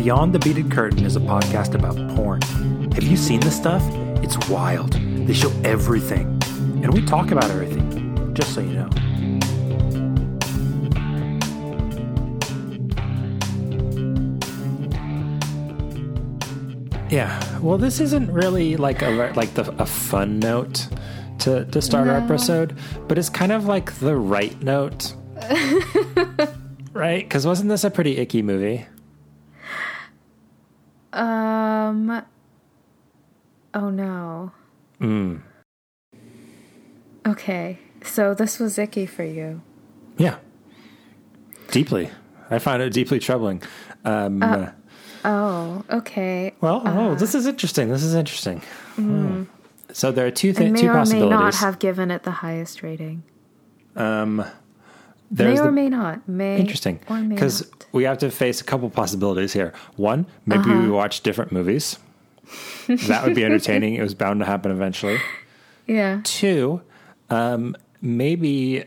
Beyond the Beaded Curtain is a podcast about porn. Have you seen this stuff? It's wild. They show everything. And we talk about everything, just so you know. Yeah, well, this isn't really like a like the, a fun note to to start our episode, but it's kind of like the right note, right? Because wasn't this a pretty icky movie? Um. Oh no. Mm. Okay, so this was icky for you. Yeah, deeply. I find it deeply troubling. Um, uh, Oh, okay. well, oh, this is interesting. This is interesting. Oh. So there are two things, may two or may not have given it the highest rating. um, May there's or the, may not. May interesting or may because we have to face a couple possibilities here. One, maybe Uh-huh. we watch different movies. that would be entertaining. It was bound to happen eventually. Yeah. Two, um, maybe,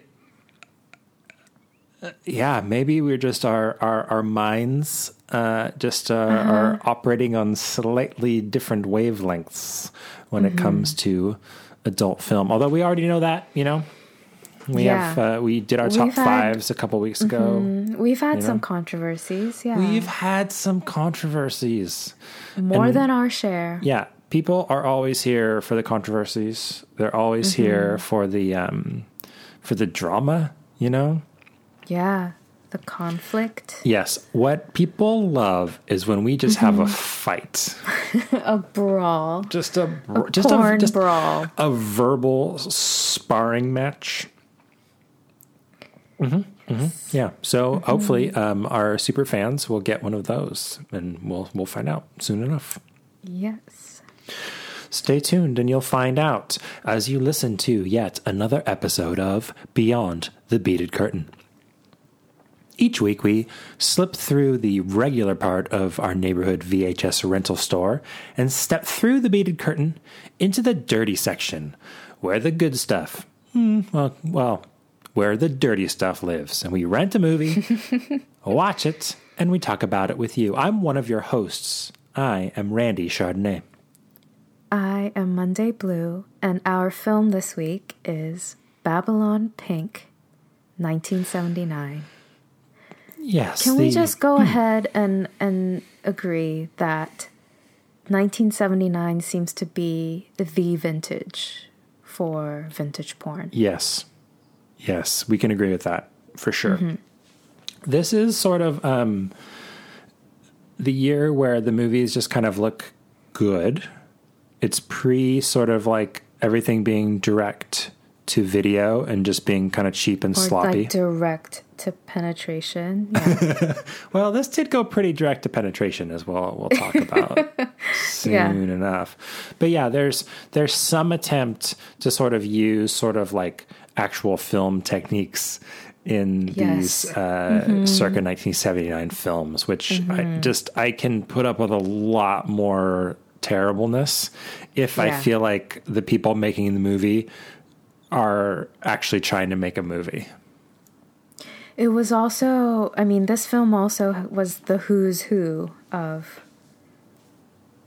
uh, yeah, maybe we're just our our, our minds uh, just uh, are operating on slightly different wavelengths when it comes to adult film. Although we already know that, you know, we Yeah. have uh, we did our top had- fives a couple weeks ago. We've had You some know? controversies. Yeah. We've had some controversies. More and- than our share. Yeah, people are always here for the controversies. They're always here for the um, for the drama. You know. Yeah. The conflict. Yes, what people love is when we just have a fight, A brawl. just a, just Porn a just brawl. a verbal sparring match. Hmm hmm Yeah. So hopefully, um, our super fans will get one of those, and we'll we'll find out soon enough. Yes. Stay tuned and you'll find out as you listen to yet another episode of Beyond the Beaded Curtain. Each week, we slip through the regular part of our neighborhood VHS rental store and step through the beaded curtain into the dirty section, where the good stuff, hmm, well, well, where the dirty stuff lives. And we rent a movie, watch it, and we talk about it with you. I'm one of your hosts. I am Randy Chardonnay. I am Monday Blue, and our film this week is Babylon Pink, 1979. Yes. Can we just go ahead and and agree that 1979 seems to be the vintage for vintage porn? Yes. Yes, we can agree with that for sure. Mm-hmm. This is sort of um, the year where the movies just kind of look good. It's pre sort of like everything being direct to video and just being kind of cheap and Or sloppy. like direct to penetration? Yeah. Well, this did go pretty direct to penetration as well. We'll talk about soon Yeah. enough. But yeah, there's there's some attempt to sort of use sort of like actual film techniques in these Yes. uh, circa 1979 films, which I just I can put up with a lot more terribleness if I feel like the people making the movie are actually trying to make a movie. It was also, I mean, this film also was the who's who of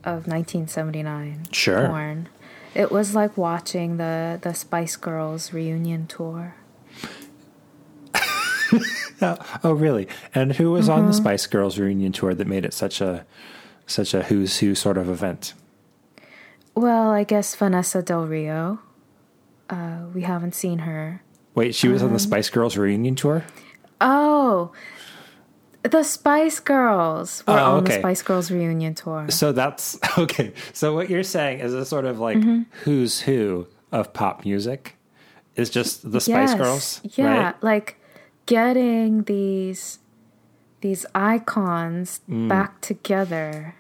of 1979 Sure. porn. It was like watching the the Spice Girls reunion tour. Oh, really? And who was on the Mm-hmm. Spice Girls reunion tour that made it such a such a who's who sort of event? Well, I guess Vanessa Del Rio. Uh, we haven't seen her. Wait, she was on Um, the Spice Girls reunion tour? Oh, the Spice Girls were Oh, on the. Spice Girls reunion tour. So that's okay. So what you're saying is a sort of like Mm-hmm. who's who of pop music is just the Spice Yes, Girls, Yeah, right? like getting these these icons Mm. back together.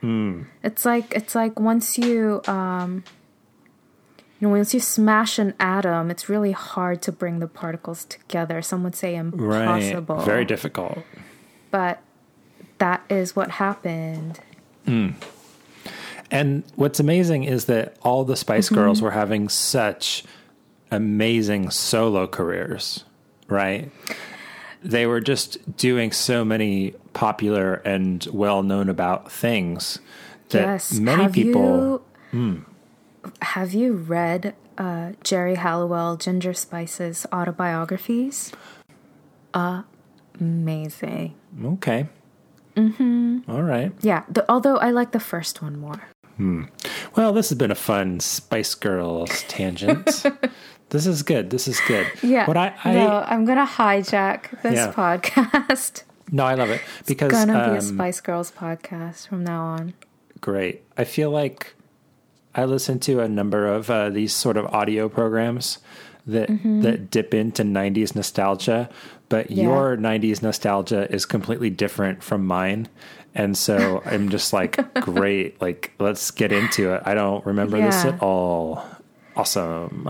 It's like it's like once you um you know once you smash an atom, it's really hard to bring the particles together. Some would say impossible. Right. Very difficult. But that is what happened. And what's amazing is that all the Spice Mm-hmm. Girls were having such amazing solo careers, right? They were just doing so many popular and well known about things that yes. many have people. You, Have you read uh, Geri Halliwell, Ginger Spice's autobiographies? Amazing. Okay. Mm-hmm. All right. Yeah, the, although I like the first one more. Hmm. Well, this has been a fun Spice Girls tangent. this is good. This is good. Yeah. What I, I no, I'm gonna hijack this Yeah. podcast. no, I love it because it's gonna be a um, Spice Girls podcast from now on. great. I feel like I listen to a number of uh, these sort of audio programs that Mm-hmm. that dip into '90s nostalgia, but Yeah. your '90s nostalgia is completely different from mine. And so I'm just like, great, like let's get into it. I don't remember this at all. Awesome.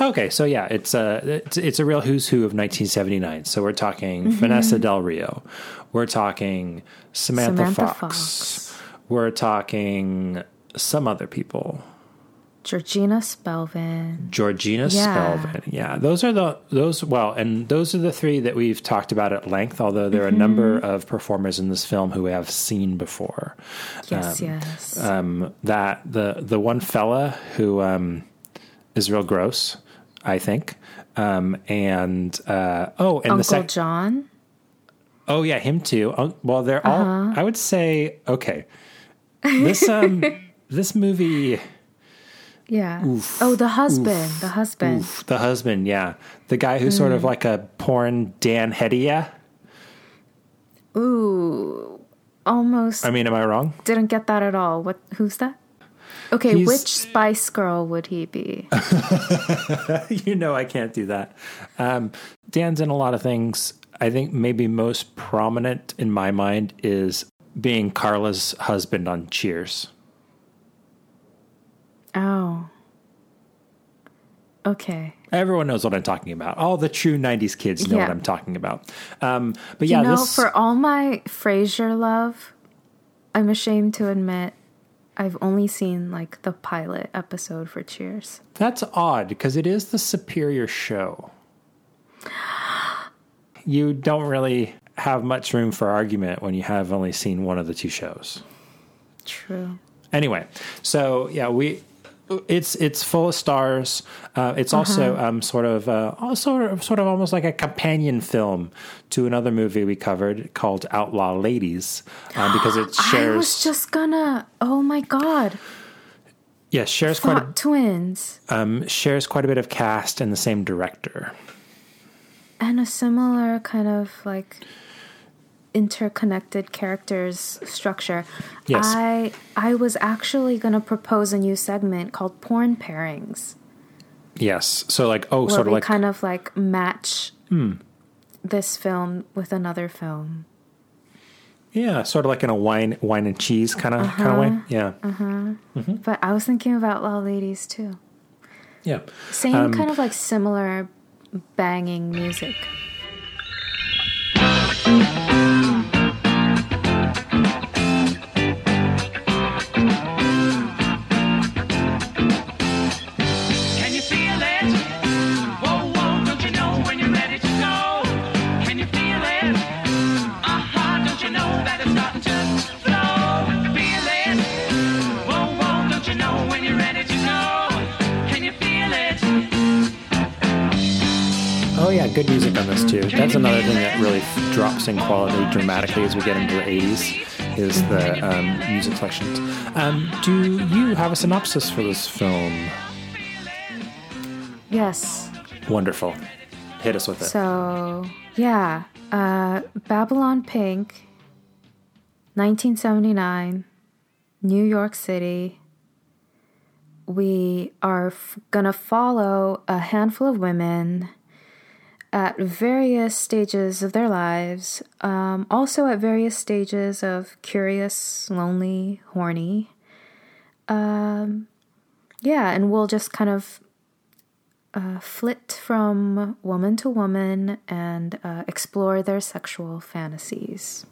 Okay, so yeah, it's a it's, it's a real who's who of 1979. So we're talking Mm-hmm. Vanessa Del Rio, we're talking Samantha, Samantha Fox. Fox. we're talking some other people, Georgina Spelvin. Georgina Yeah. Spelvin. Yeah, those are the those well, and those are the three that we've talked about at length. Although there are a number of performers in this film who we have seen before. Yes, yes. Um, that the the one fella who um, is real gross, I think. Um, and uh, oh, and Uncle the sec- John. oh yeah, him too. Oh, well, they're Uh-huh. all. I would say okay. This um this movie, Yeah. oh, the husband. The husband. oof, the husband, yeah, the guy who's sort of Mm. like a porn Dan Hedaya. Ooh. Almost I mean, am I wrong? didn't get that at all. What who's that? Okay, He's- which Spice Girl would he be? you know I can't do that. Um, Dan's in a lot of things. I think maybe most prominent in my mind is being Carla's husband on Cheers. Oh. Okay. Everyone knows what I'm talking about. All the true '90s kids know what I'm talking about. Um, but yeah, you know, this for all my Frasier love, I'm ashamed to admit I've only seen like the pilot episode for Cheers. that's odd because it is the superior show. You don't really have much room for argument when you have only seen one of the two shows. True. anyway so yeah we it's it's full of stars uh, it's also Uh-huh. um, sort of uh, also sort of almost like a companion film to another movie we covered called outlaw ladies uh, because it shares. I was just gonna. Oh my god. yeah shares quite a, twins um, shares quite a bit of cast and the same director and a similar kind of like interconnected characters structure. Yes. I I was actually gonna propose a new segment called porn pairings. yes so like oh sort of like Hmm. kind of like match this film with another film. yeah sort of like in a wine wine and cheese kind of kind of way yeah Uh-huh. But I was thinking about Law Ladies too. yeah Same Um, kind of like similar banging music. Yeah, good music on this too. That's another thing that really drops in quality dramatically as we get into the 80s is the um, music selections. Um, do you have a synopsis for this film? Yes. Wonderful. Hit us with it. So, yeah. Uh, Babylon Pink, 1979, New York City. We are f- gonna follow a handful of women at various stages of their lives, um, also at various stages of curious, lonely, horny. Um, yeah, and we'll just kind of uh, flit from woman to woman and uh, explore their sexual fantasies.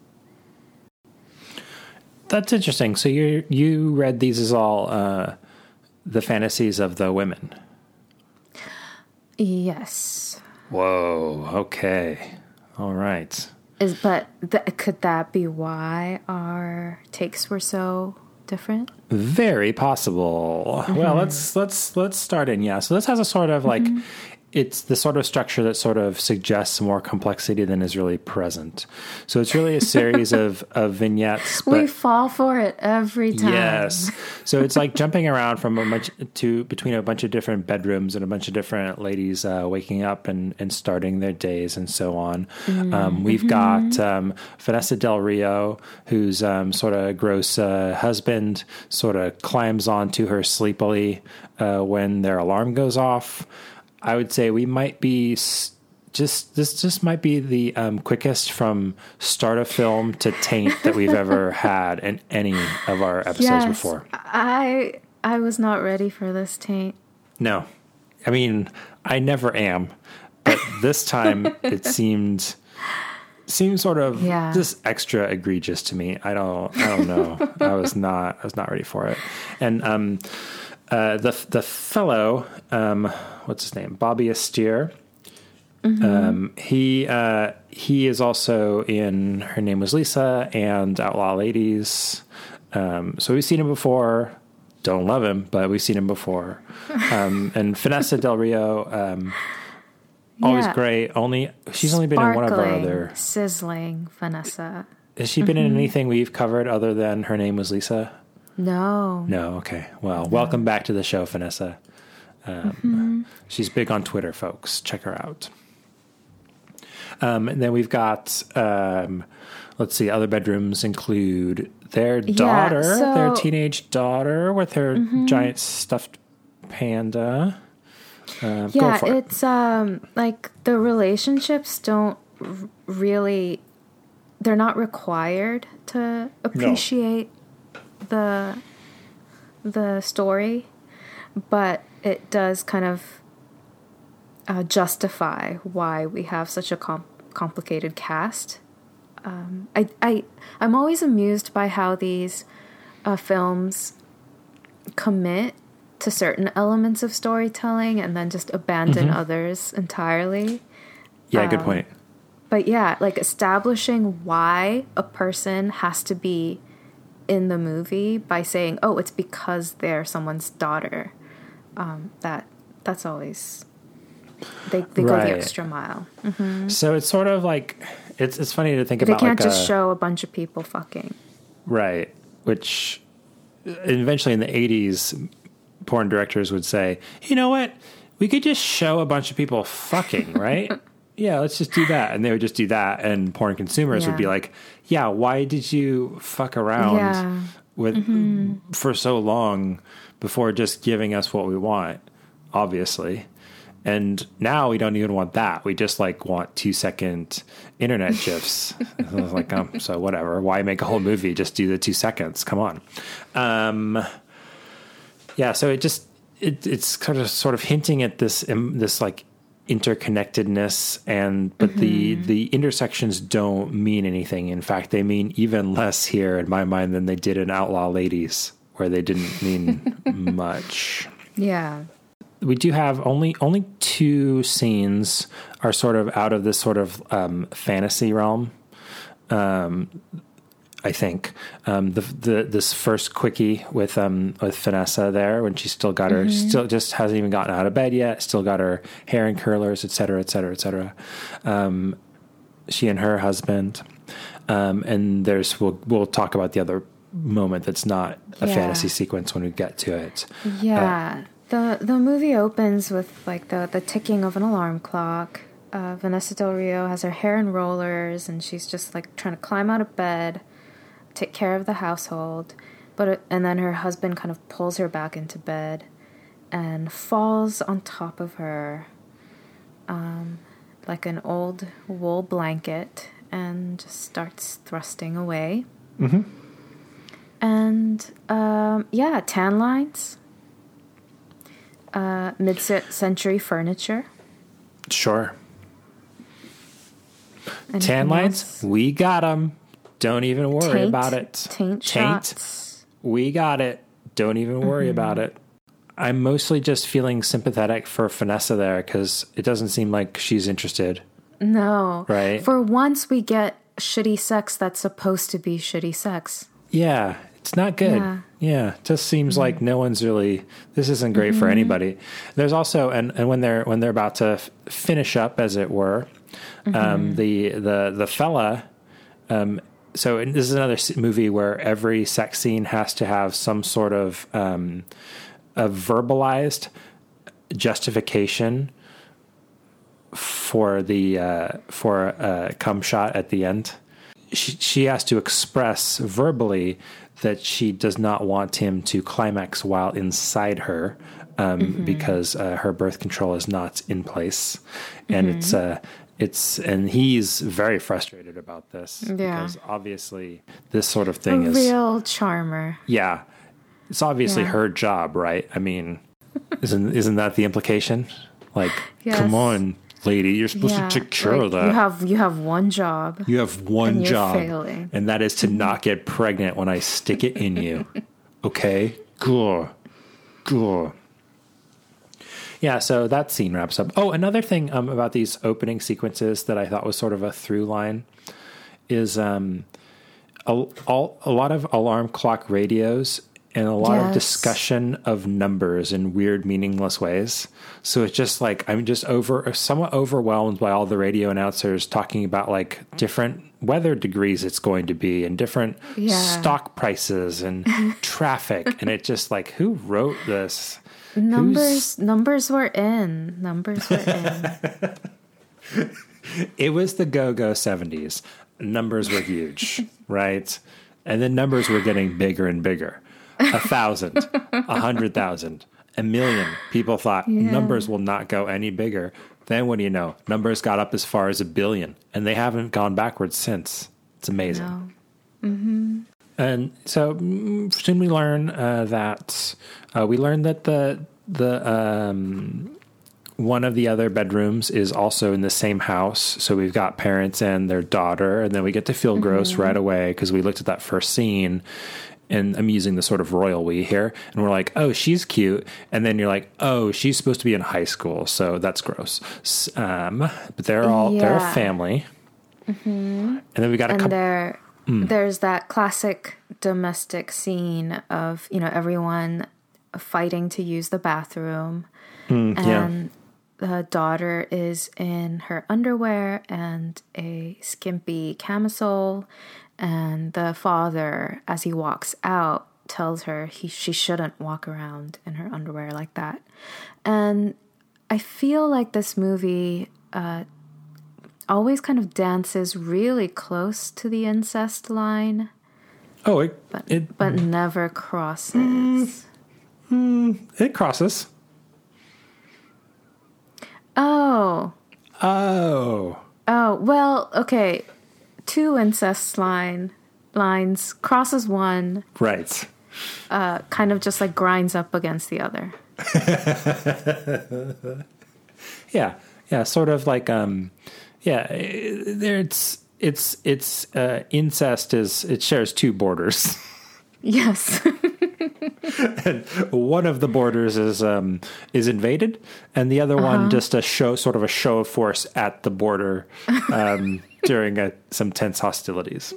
That's interesting. So you you read these as all uh, the fantasies of the women. Yes. Whoa. Okay. All right. Is but th- could that be why our takes were so different? Very possible. Well, mm-hmm. let's let's let's start in. Yeah. So this has a sort of like mm-hmm. It's the sort of structure that sort of suggests more complexity than is really present. So it's really a series of of vignettes. we fall for it every time. Yes. So it's like jumping around from a bunch to between a bunch of different bedrooms and a bunch of different ladies uh, waking up and, and starting their days and so on. Um, we've got um, Vanessa Del Rio, whose um, sort of gross uh, husband sort of climbs onto her sleepily uh, when their alarm goes off. I would say we might be. Just this just might be the um, quickest from start of film to taint that we've ever had in any of our episodes Yes. before. I I was not ready for this taint. No, I mean I never am, but this time it seemed seemed sort of Yeah. just extra egregious to me. I don't I don't know. I was not I was not ready for it. And um uh the the fellow um what's his name? Bobby Astyr. Um he uh he is also in Her Name Was Lisa and Outlaw Ladies. Um so we've seen him before. Don't love him, but we've seen him before. Um and Vanessa Del Rio um always Yeah. great. Only she's only been in one of our other sizzling Vanessa. has she been in Mm-hmm. anything we've covered other than her name was Lisa? No. No. Okay. Well, welcome back to the show, Vanessa. Um, Mm-hmm. She's big on Twitter, folks. Check her out. Um, and then we've got, um, let's see, other bedrooms include their daughter, their so- Mm-hmm. teenage daughter with her giant stuffed panda. Uh, go Yeah, for it. it's um like the relationships don't r- really they're not required to appreciate the the story, but it does kind of uh, justify why we have such a com- complicated cast. Um, I I I'm always amused by how these uh, films commit to certain elements of storytelling and then just abandon others entirely. Yeah, um, good point. But yeah, like establishing why a person has to be in the movie by saying, "Oh, it's because they're someone's daughter." Um, that that's always they they go the extra mile. So it's sort of like it's it's funny to think They about. can't like just a, show a bunch of people fucking. Right. Which eventually in the 80s, porn directors would say, you know what? We could just show a bunch of people fucking, right? yeah, let's just do that. And they would just do that. And porn consumers would be like, yeah, why did you fuck around Yeah. with for so long before just giving us what we want? Obviously. And now we don't even want that. We just like want two second internet gifs. Like, um, so whatever. Why make a whole movie? Just do the two seconds. Come on. Um, yeah. So it just it, it's kind of sort of hinting at this um, this like interconnectedness, and but the the intersections don't mean anything. In fact, they mean even less here in my mind than they did in Outlaw Ladies, where they didn't mean much Yeah. we do have only only two scenes are sort of out of this sort of um, fantasy realm. Um, I think um, the the this first quickie with um with Vanessa there when she still got her still just hasn't even gotten out of bed yet, still got her hair in curlers, et cetera, et cetera, et cetera. Um, she and her husband, um, and there's we'll we'll talk about the other moment that's not a Yeah. fantasy sequence when we get to it. Yeah. the the movie opens with like the the ticking of an alarm clock. Uh, Vanessa Del Rio has her hair in rollers and she's just like trying to climb out of bed, take care of the household. But and then her husband kind of pulls her back into bed and falls on top of her um, like an old wool blanket and just starts thrusting away. Mm-hmm. And um, yeah, tan lines, uh, mid century furniture. Sure. Anything Tan lines, else? we got them. Don't even worry Taint, about it. Taint, shots. we got it. Don't even worry Mm-hmm. about it. I'm mostly just feeling sympathetic for Vanessa there because it doesn't seem like she's interested. No. Right. For once, we get shitty sex that's supposed to be shitty sex. Yeah, it's not good. Yeah. Yeah, it just seems like no one's really. This isn't great for anybody. There's also, and, and when they're when they're about to f- finish up, as it were, um, the the the fella. Um, so this is another movie where every sex scene has to have some sort of um, a verbalized justification for the uh, for a cum shot at the end. She she has to express verbally that she does not want him to climax while inside her um, because uh, her birth control is not in place, and it's uh, it's and he's very frustrated about this Yeah. because obviously this sort of A thing is real charmer. yeah, it's obviously Yeah. her job, right? I mean, isn't isn't that the implication? Like, Yes. come on, lady, you're supposed Yeah, to take care like, of that. You have you have one job. You have one and job, failing. and that is to not get pregnant when I stick it in you. Okay, cool, cool. Yeah, so that scene wraps up. Oh, another thing um, about these opening sequences that I thought was sort of a through line is um, a, all, a lot of alarm clock radios and a lot of discussion of numbers in weird, meaningless ways. So it's just like I'm just over somewhat overwhelmed by all the radio announcers talking about like different weather degrees it's going to be and different Yeah. stock prices and traffic. And it just like who wrote this? Numbers numbers were in. Numbers were in. It was the go go 70s. Numbers were huge, right? And then numbers were getting bigger and bigger. A thousand, a hundred thousand, a million. People thought numbers will not go any bigger. Then what do you know? Numbers got up as far as a billion, and they haven't gone backwards since. It's amazing. No. And so mm, soon we learn uh, that uh, we learn that the the um, one of the other bedrooms is also in the same house. So we've got parents and their daughter, and then we get to feel gross right away because we looked at that first scene. And I'm using the sort of royal we here, and we're like, "Oh, she's cute," and then you're like, "Oh, she's supposed to be in high school, so that's gross." Um, but they're all they're a Yeah. family, and then we got a and couple. there Mm. there's that classic domestic scene of you know everyone fighting to use the bathroom Mm, yeah. and the daughter is in her underwear and a skimpy camisole and the father as he walks out tells her he she shouldn't walk around in her underwear like that. And i feel like this movie uh always kind of dances really close to the incest line. Oh, it but it but never crosses. It crosses. oh. Oh, Oh, well, okay. Two incest line lines crosses one, right. uh, kind of just like grinds up against the other. Yeah, yeah. Sort of like um, yeah. There, it's it's it's uh, incest is it shares two borders. Yes. one of the borders is um is invaded, and the other one just a show sort of a show of force at the border um, during a, some tense hostilities.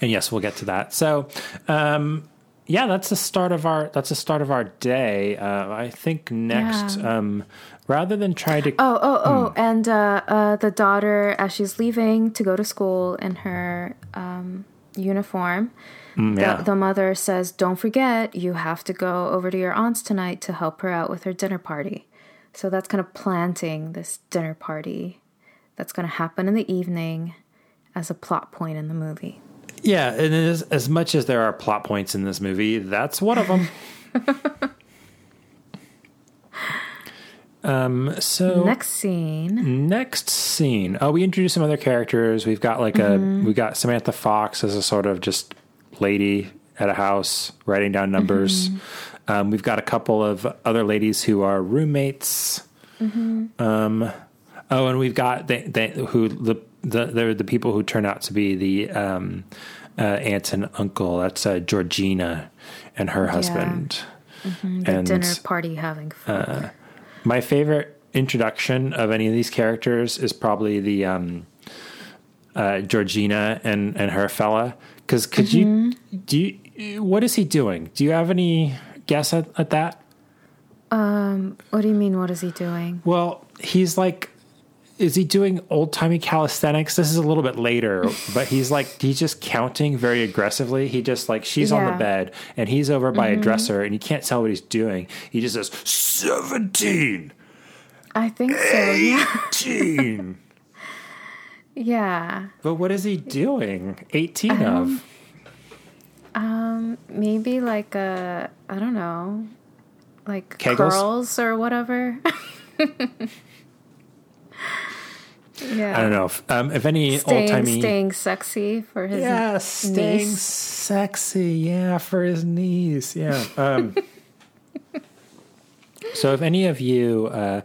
and yes, we'll get to that. So, um, yeah, that's the start of our that's the start of our day. Uh, I think next, Yeah. um, rather than try to oh, oh, oh, and uh, uh, the daughter, as she's leaving to go to school in her um, uniform, Mm, yeah. the, the mother says, "Don't forget, you have to go over to your aunt's tonight to help her out with her dinner party." So that's kind of planting this dinner party that's going to happen in the evening as a plot point in the movie. Yeah, and as, as much as there are plot points in this movie, that's one of them. um. So Next scene. next scene. Oh, we introduced some other characters. We've got like a we got Samantha Fox as a sort of just lady at a house writing down numbers. Um, we've got a couple of other ladies who are roommates. Um. Oh, and we've got they, they who the the they're the people who turn out to be the um, uh, aunt and uncle. That's uh, Georgina and her husband. The and dinner party having fun. my favorite introduction of any of these characters is probably the um, uh, Georgina and and her fella. Because could Mm-hmm. you do you, what is he doing? Do you have any guess at, at that? Um, what do you mean? What is he doing? Well, he's like, is he doing old timey calisthenics? This is a little bit later, but he's like, he's just counting very aggressively. He just like, she's on the Mm-hmm. bed and he's over by a dresser and you can't tell what he's doing. He just says, 17, I think so. Yeah. 18. Yeah. but what is he doing? 18 Um, of? Um, maybe like a I don't know, like Kegels? curls or whatever. yeah. I don't know. If, um, if any old timey. staying sexy for his Yeah, staying niece. sexy. Yeah, for his knees. Yeah. Um, so, if any of you uh,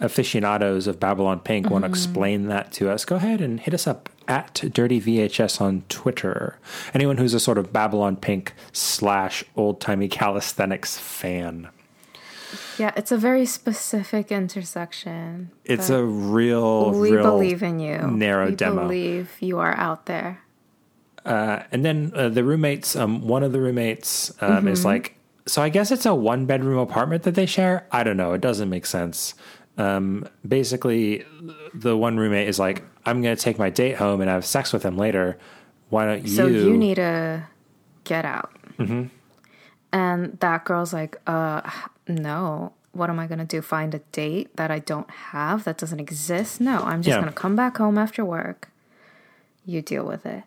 aficionados of Babylon Pink want to explain that to us, go ahead and hit us up at Dirty VHS on Twitter. Anyone who's a sort of Babylon Pink slash old timey calisthenics fan. Yeah, it's a very specific intersection. It's a real, we real believe in you. narrow we demo. believe you are out there. Uh, and then uh, the roommates, um, one of the roommates um, is like, so I guess it's a one bedroom apartment that they share. I don't know. It doesn't make sense. Um, basically, the one roommate is like, I'm going to take my date home and have sex with him later. Why don't you? So you need to get out. Mm-hmm. And that girl's like, uh, no. What am I going to do? Find a date that I don't have, that doesn't exist? No, I'm just Yeah. going to come back home after work. You deal with it.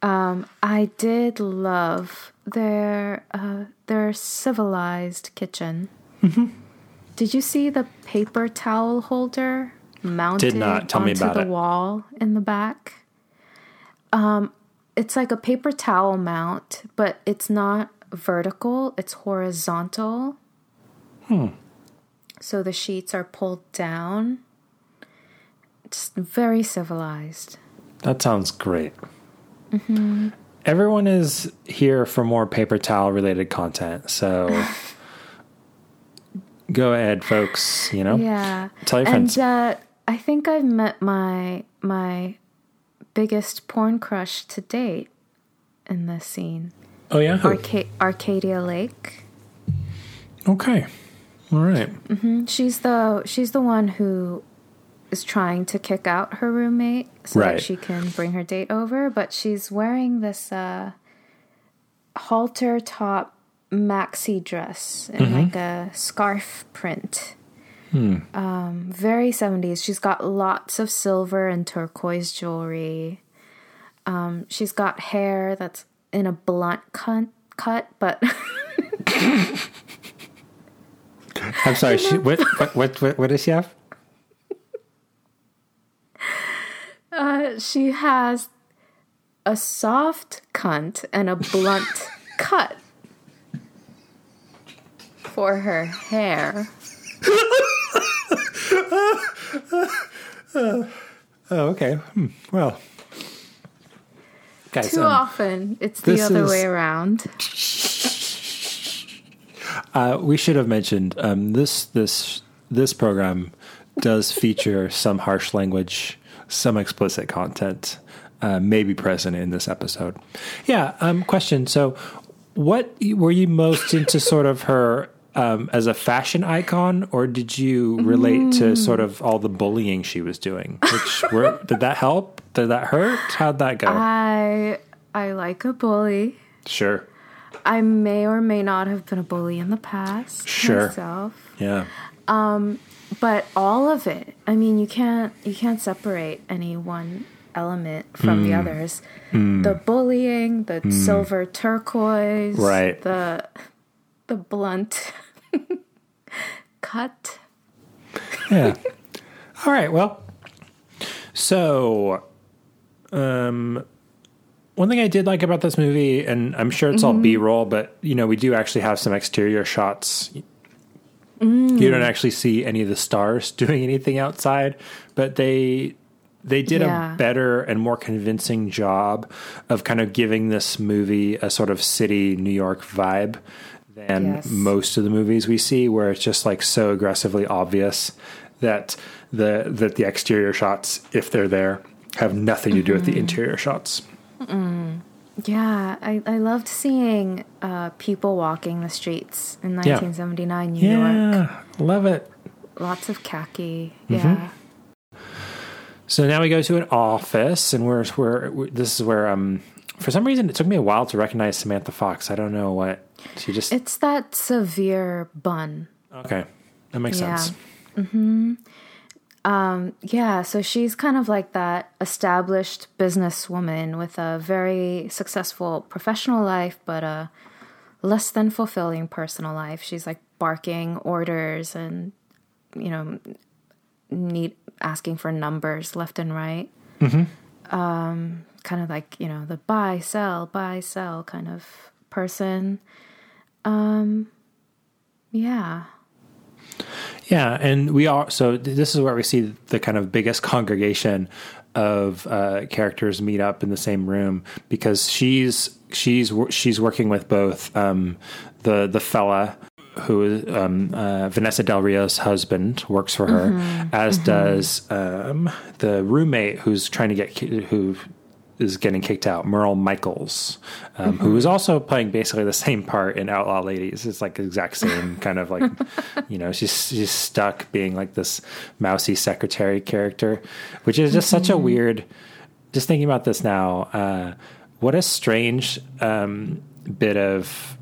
Um, I did love their uh, their civilized kitchen. Mm-hmm. Did you see the paper towel holder mounted not. Tell me onto about the it. wall in the back? Um, it's like a paper towel mount, but it's not vertical, it's horizontal. Hmm. So the sheets are pulled down. It's very civilized. That sounds great. Mm-hmm. Everyone is here for more paper towel related content. So go ahead, folks. You know, Yeah. Tell your and friends. uh, I think I've met my my biggest porn crush to date in this scene. oh yeah, Arca- Arcadia Lake. okay, all right. She's the she's the one who is trying to kick out her roommate so Right. that she can bring her date over, but she's wearing this uh, halter top maxi dress in Mm-hmm. like a scarf print. Hmm. Um, very 70s. She's got lots of silver and turquoise jewelry. Um, she's got hair that's in a blunt cut, cut but I'm sorry. She, what, what what what what does she have? Uh, she has a soft cunt and a blunt cut for her hair. Oh, okay. Hmm. Well, guys, Too um, often, it's the other is- way around. uh, we should have mentioned um, this this this program does feature some harsh language, some explicit content, uh, may be present in this episode. Yeah. Um, question. So, what were you most into? Sort of her. Um, as a fashion icon, or did you relate to sort of all the bullying she was doing? Which were, did that help? Did that hurt? How'd that go? I I like a bully. sure. I may or may not have been a bully in the past Sure. myself. Yeah. but all of it i mean you can't you can't separate any one element from Hmm. the others the bullying the silver turquoise Right. the the blunt cut Yeah. All right. Well, so, um, one thing I did like about this movie, and I'm sure it's all B roll, but you know, we do actually have some exterior shots. You don't actually see any of the stars doing anything outside, but they they did Yeah. a better and more convincing job of kind of giving this movie a sort of city New York vibe than Yes. most of the movies we see where it's just like so aggressively obvious that the that the exterior shots if they're there have nothing to do with the interior shots. Yeah, I, I loved seeing uh, people walking the streets in Yeah. 1979 New York. Love it. Lots of khaki. Mm-hmm. Yeah. So now we go to an office, and we're, we're, we're this is where um for some reason it took me a while to recognize Samantha Fox. I don't know what she just It's that severe bun. okay that makes sense. Yeah. sense. Mm-hmm. Um, yeah, so she's kind of like that established businesswoman with a very successful professional life, but a less than fulfilling personal life. She's like barking orders and, you know, need asking for numbers left and right. Mm-hmm. Um, kind of like you know the buy sell buy sell kind of person. Um, yeah. Yeah, and we are so this is where we see the kind of biggest congregation of uh, characters meet up in the same room because she's she's she's working with both um, the the fella who um, uh, Vanessa Del Rio's husband works for her, as does um, the roommate who's trying to get who is getting kicked out, Merle Michaels, um, who is also playing basically the same part in Outlaw Ladies. It's like the exact same kind of like, you know, she's she's stuck being like this mousy secretary character, which is just such a weird. Just thinking about this now, uh, what a strange um, bit of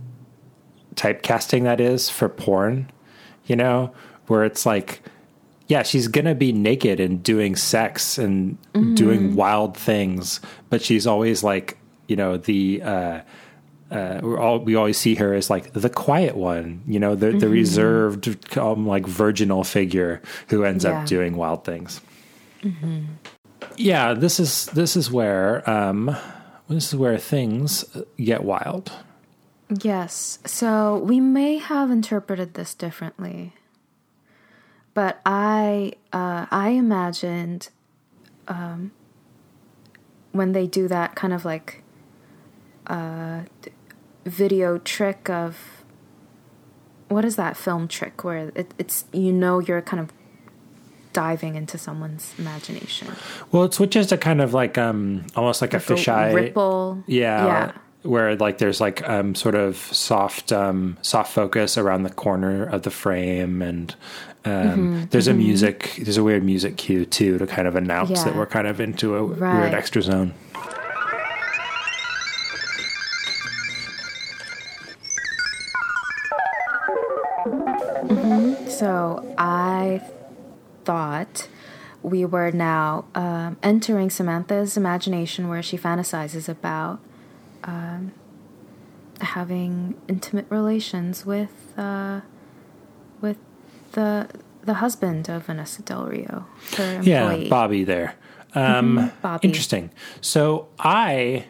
typecasting that is for porn, you know, where it's like, yeah, she's gonna be naked and doing sex and doing wild things, but she's always like, you know, the uh, uh, all we always see her as like the quiet one, you know, the the reserved, um, like virginal figure who ends Yeah. up doing wild things. Yeah, this is this is where um, this is where things get wild. Yes. So we may have interpreted this differently, but I uh, I imagined um, when they do that kind of like uh, video trick of what is that film trick where it, it's you know you're kind of diving into someone's imagination. Well, it switches to kind of like um almost like, a The fisheye ripple. Yeah. Yeah. Where like there's like um sort of soft um soft focus around the corner of the frame and um Mm-hmm, there's a music there's a weird music cue too to kind of announce Yeah. that we're kind of into a weird extra zone. So I thought we were now um, entering Samantha's imagination where she fantasizes about um, having intimate relations with uh, with the the husband of Vanessa Del Rio, her Yeah. Bobby there. Um Bobby. interesting. So I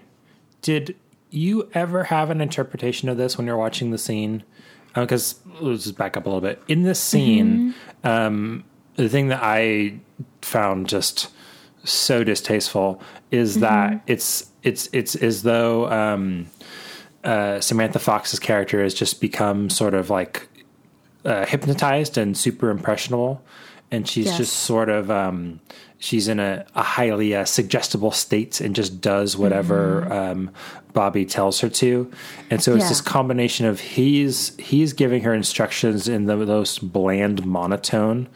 did you ever have an interpretation of this when you're watching the scene? Because let's just back up a little bit. In this scene, um, the thing that I found just so distasteful is that it's it's it's as though um, uh, Samantha Fox's character has just become sort of like uh, hypnotized and super impressionable, and she's Yes. just sort of um, she's in a, a highly uh, suggestible state and just does whatever um, Bobby tells her to, and so it's Yeah. this combination of he's he's giving her instructions in the most bland monotone,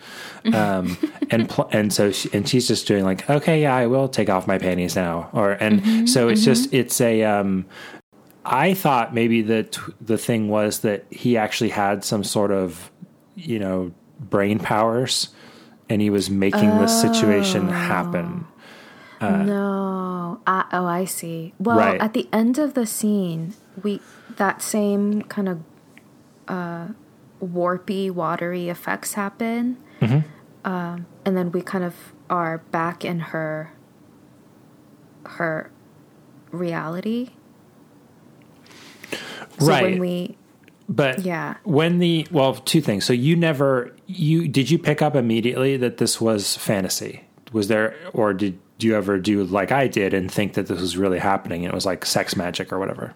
um, and pl- and so she, and she's just doing like okay yeah I will take off my panties now. Or and so it's just it's a um, I thought maybe the t- the thing was that he actually had some sort of you know brain powers, and he was making this situation happen. No. I, oh, I see. Well, Right. at the end of the scene, we that same kind of uh, warpy, watery effects happen, um, and then we kind of are back in her her reality. So Right. when we But Yeah. when the well, two things. So you never you did you pick up immediately that this was fantasy? Was there or did you ever do like I did and think that this was really happening and it was like sex magic or whatever?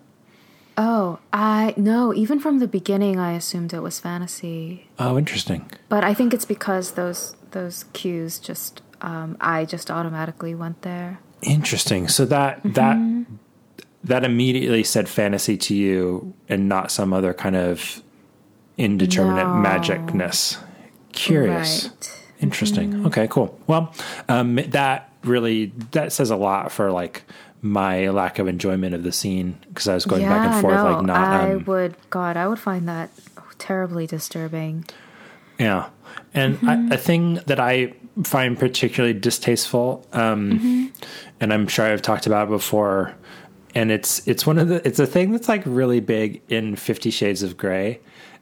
oh I no even from the beginning I assumed it was fantasy. Oh, interesting. But I think it's because those those cues just um, I just automatically went there. Interesting. So that that that immediately said fantasy to you, and not some other kind of indeterminate No. magicness. Curious. Right. Interesting. Okay, cool. Well, um, that really that says a lot for like my lack of enjoyment of the scene because I was going back and forth, no, like not. I Um, would, God, I would find that terribly disturbing. Yeah. And I, a thing that I find particularly distasteful, um, and I'm sure I've talked about it before, and it's it's one of the it's a thing that's like really big in Fifty Shades of Grey,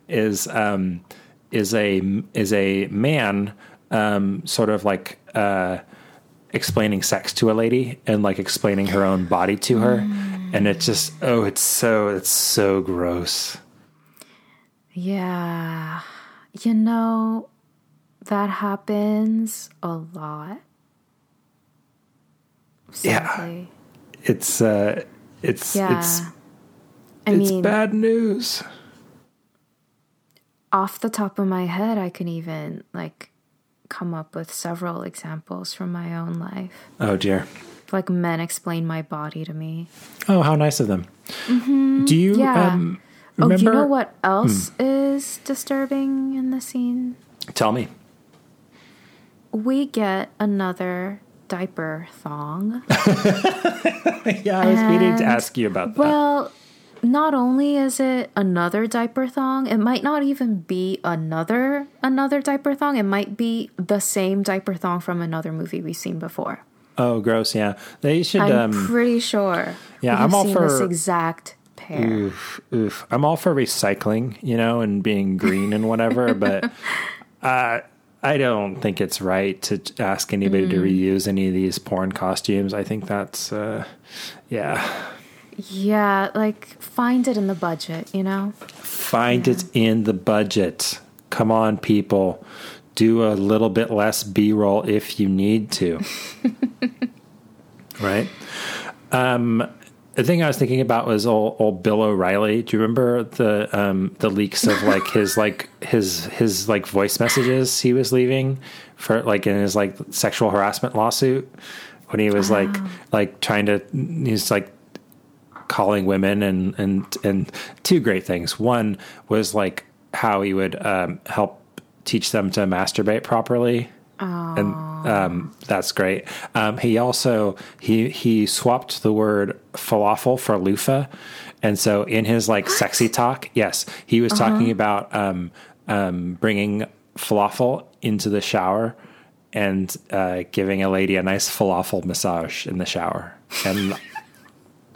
is um, is a is a man um, sort of like uh, explaining sex to a lady and like explaining her own body to her, and it's just oh it's so it's so gross. Yeah. You know, that happens a lot. Yeah. It's uh, it's Yeah. it's I it's mean, bad news. off the top of my head, I can even like come up with several examples from my own life. Oh dear. Like men explain my body to me. Oh, how nice of them. Do you Mm-hmm. Yeah. um, Oh, remember? you know what else is disturbing in the scene? Tell me. We get another diaper thong. yeah, I was meaning to ask you about that. Well, not only is it another diaper thong, it might not even be another another diaper thong. It might be the same diaper thong from another movie we've seen before. oh, gross. Yeah, they should. I'm um, pretty sure. yeah, I'm all seen for- this exact pair. oof, oof. I'm all for recycling, you know, and being green and whatever, but uh, I don't think it's right to ask anybody Mm. to reuse any of these porn costumes. I think that's, uh, yeah. Yeah, like find it in the budget, you know. Find it in the budget. Come on, people. Do a little bit less B roll if you need to. right? Um, the thing I was thinking about was old, old Bill O'Reilly. Do you remember the um, the leaks of like his like his his like voice messages he was leaving for like in his like sexual harassment lawsuit when he was like like trying to he's like calling women and and and two great things. One was like how he would um, help teach them to masturbate properly. And um, that's great. Um, he also he he swapped the word falafel for loofah, and so in his like sexy talk, yes, he was talking about um, um, bringing falafel into the shower and uh, giving a lady a nice falafel massage in the shower, and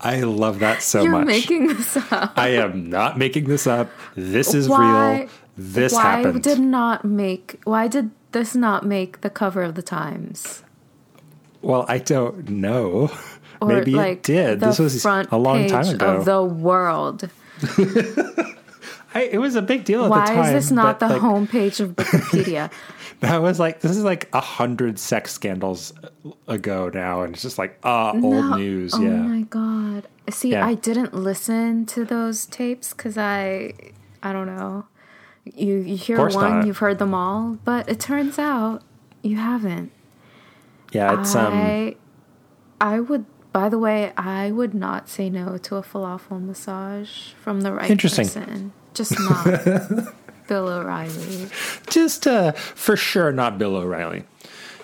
I love that so You're much. making this up. I am not making this up. This is Why- real. This why happened. Why did not make why did this not make the cover of the Times? well, I don't know. Or Maybe like it did. This was a long time ago. Of the world. I, it was a big deal at the Why time. is this not but, the like, homepage of Wikipedia? That was like this is like a hundred sex scandals ago now, and it's just like ah old No. news. Oh yeah, my god. See, Yeah. I didn't listen to those tapes because I, I don't know. You you hear one, not. you've heard them all, but it turns out you haven't. yeah. It's um. I, I would. By the way, I would not say no to a falafel massage from the right Interesting. person. Just not Bill O'Reilly. just uh, for sure not Bill O'Reilly.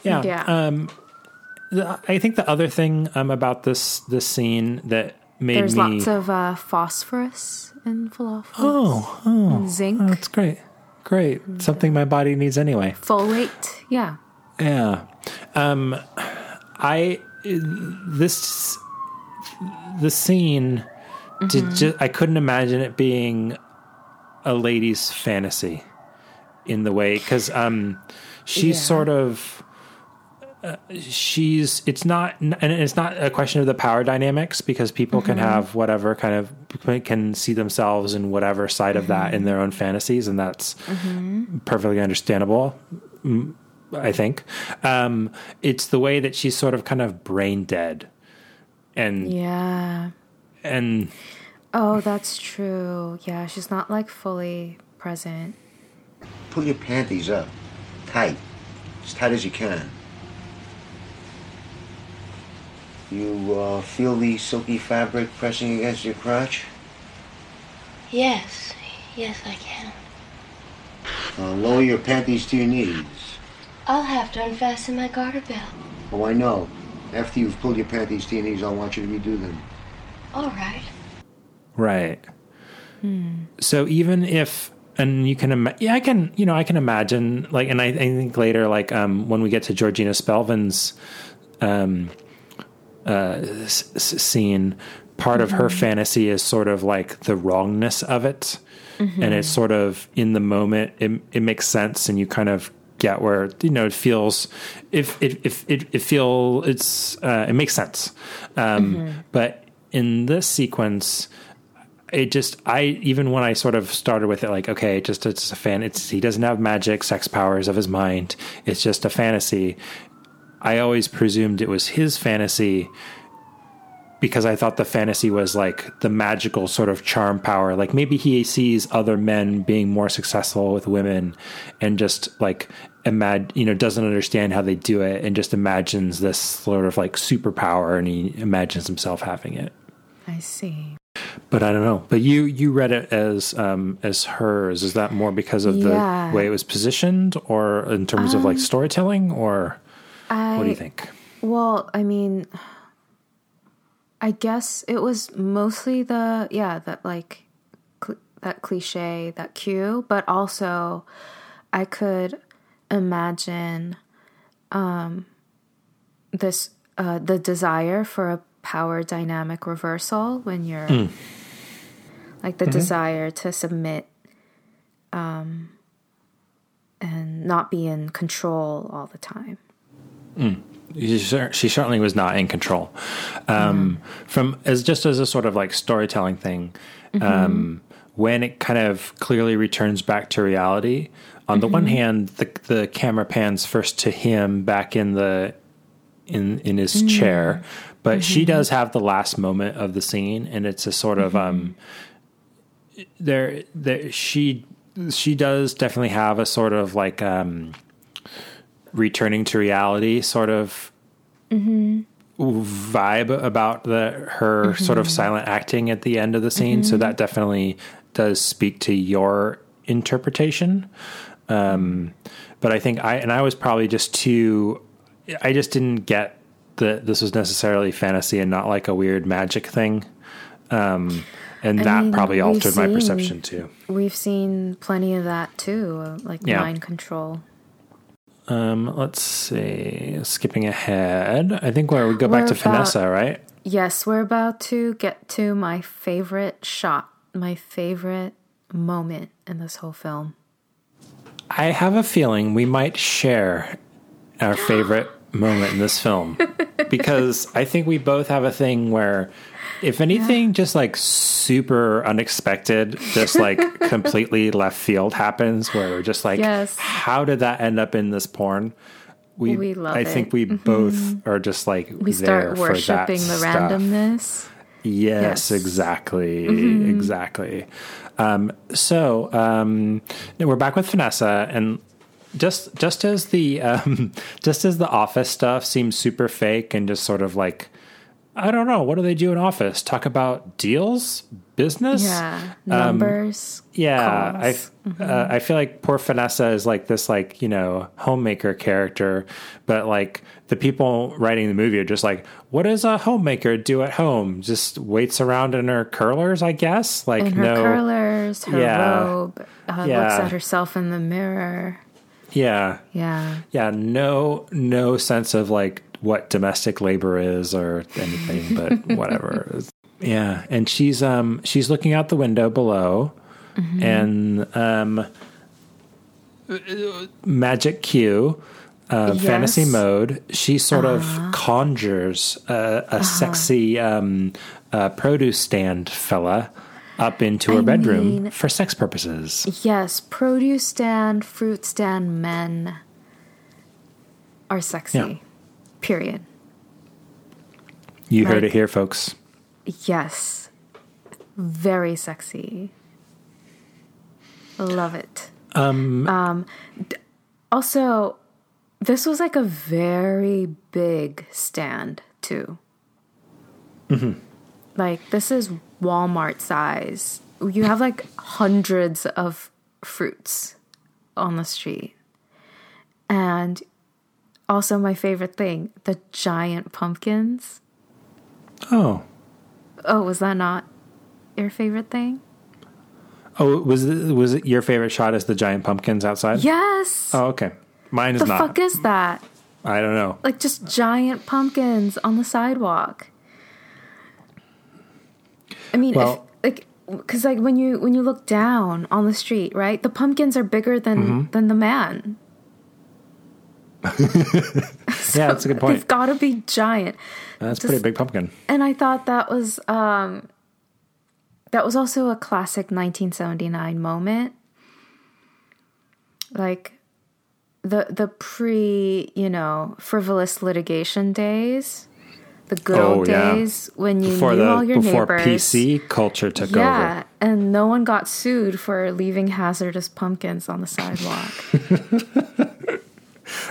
Yeah. Yeah. Um, I think the other thing um, about this this scene that made There's me lots of uh, phosphorus in falafel. oh oh and zinc, oh, that's great great something my body needs anyway. folate. Yeah. Yeah. Um, I this the scene did Mm-hmm. ju- I couldn't imagine it being a lady's fantasy in the way because um she's Yeah. sort of uh, she's it's not and it's not a question of the power dynamics because people can Mm-hmm. have whatever kind of can see themselves in whatever side of that Mm-hmm. in their own fantasies and that's perfectly understandable I think. Um, it's the way that she's sort of kind of brain dead, and Yeah. and Oh, that's true. Yeah, she's not like fully present. Pull your panties up. Tight. As tight as you can. You uh, feel the silky fabric pressing against your crotch? Yes, yes, I can. Uh, lower your panties to your knees. I'll have to unfasten my garter belt. Oh, I know. After you've pulled your panties to your knees, I'll want you to redo them. All right. Right. So even if, and you can, ima- yeah, I can, you know, I can imagine, like, and I, I think later, like, um, when we get to Georgina Spelvin's, um, uh, s- scene, part of her fantasy is sort of like the wrongness of it, and it's sort of in the moment, it it makes sense, and you kind of get where you know it feels, if if if it, it feel it's uh, it makes sense, um, but in this sequence it just I even when I sort of started with it like okay just it's a fan it's he doesn't have magic sex powers of his mind. It's just a fantasy I always presumed it was his fantasy because I thought the fantasy was like the magical sort of charm power like maybe he sees other men being more successful with women and just like imag you know doesn't understand how they do it and just imagines this sort of like superpower and he imagines himself having it I see. but I don't know. But you you read it as um as hers. Is that more because of the way it was positioned, or in terms of like storytelling, or I, what do you think? Well, I mean, I guess it was mostly the yeah that like cl- that cliche that cue, but also I could imagine um this uh the desire for a power dynamic reversal when you're like the desire to submit um and not be in control all the time. She she certainly was not in control. Um, From as just as a sort of like storytelling thing, um, when it kind of clearly returns back to reality. On the one hand, the the camera pans first to him back in the in in his chair, but she does have the last moment of the scene, and it's a sort of um, there there she she does definitely have a sort of like um returning to reality sort of vibe about the her sort of silent acting at the end of the scene. So that definitely does speak to your interpretation. Um but i think i and i was probably just too i just didn't get that this was necessarily fantasy and not like a weird magic thing. Um and that mean, probably altered my perception too. We've seen plenty of that too, like Yeah. mind control. Um, let's see. Skipping ahead, I think where we go back We're to about- Vanessa, right? Yes, we're about to get to my favorite shot, my favorite moment in this whole film. I have a feeling we might share our favorite moment in this film because I think we both have a thing where, if anything, just like super unexpected, just like completely left field happens, where we're just like, Yes. how did that end up in this porn? We, We love I it. Mm-hmm. think we both are just like We there start for that worshiping the stuff. randomness. Yes, Yes. exactly, Mm-hmm. exactly. Um, so um, we're back with Vanessa, and just just as the um, just as the office stuff seems super fake and just sort of like I don't know what do they do in office? Talk about deals, business. Yeah, numbers. Yeah, I calls. uh, I feel like poor Vanessa is like this like you know homemaker character, but like the people writing the movie are just like, what does a homemaker do at home? Just waits around in her curlers, I guess. Like in her no, curlers, her Yeah. robe, uh, Yeah. looks at herself in the mirror. yeah, Yeah. yeah, no, no sense of like what domestic labor is or anything, but whatever. Yeah, and she's um she's looking out the window below, and um, magic cue. Uh, Fantasy mode. She sort of conjures a, a sexy um, uh, produce stand fella up into her I bedroom mean- for sex purposes. Yes, produce stand, fruit stand men are sexy. Yeah. Period. You heard it here, folks. Yes. Very sexy. Love it. Um, d- also, this was like a very big stand, too. Like this is Walmart size. You have like hundreds of fruits on the street. And also my favorite thing, the giant pumpkins. Oh. Oh, was that not your favorite thing? Oh, was it, was it your favorite shot as the giant pumpkins outside? Yes. Oh, okay. Mine is the not. fuck is that? I don't know. Like just giant pumpkins on the sidewalk. I mean, Well- if, like because like when you when you look down on the street, right? The pumpkins are bigger than Mm-hmm. than the man. yeah, that's a good point. They've got to be giant. That's a just- pretty big pumpkin. And I thought that was um that was also a classic 1979 moment. Like the the pre, you know, frivolous litigation days, the good Oh, old yeah. days when you Before knew the all your before neighbors. PC culture took yeah, over. and no one got sued for leaving hazardous pumpkins on the sidewalk.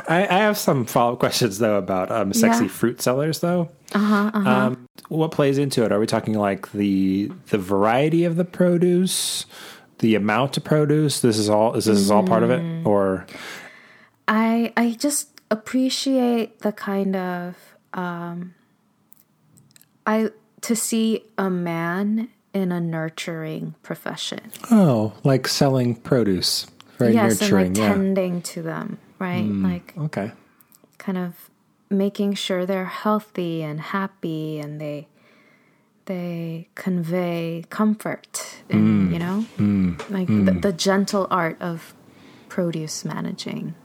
I, I have some follow up questions though about um, sexy Yeah. fruit sellers though. Uh-huh, Um, what plays into it? Are we talking like the the variety of the produce, the amount of produce? This is all. Is this is all part of Mm. it, or I I just appreciate the kind of um I to see a man in a nurturing profession. oh, like selling produce, very yes, nurturing. and like yeah. Mm. tending to them, right? Like Okay. kind of making sure they're healthy and happy and they they convey comfort Mm. and you know like the, the gentle art of produce managing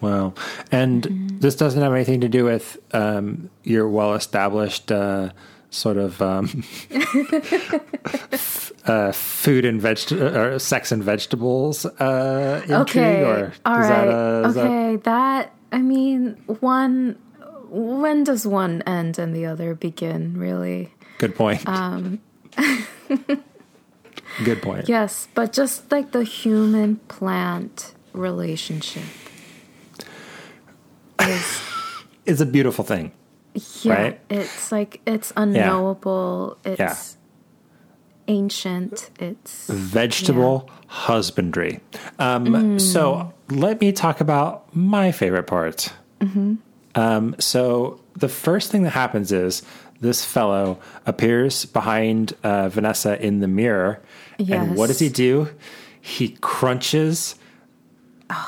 Well, and Mm-hmm. this doesn't have anything to do with um, your well established uh, sort of um, uh, food and veg or sex and vegetables uh, intrigue. Okay. Or All is right. that, uh, is that- okay. That, I mean, one. When does one end and the other begin? Really? good point. Um, good point. Yes, but just like the human plant relationship is It's a beautiful thing. Yeah. Right? It's like it's unknowable. It's ancient. It's Vegetable husbandry. Um, Mm. So let me talk about my favorite part. Mm-hmm. Um, so the first thing that happens is this fellow appears behind uh, Vanessa in the mirror. And what does he do? He crunches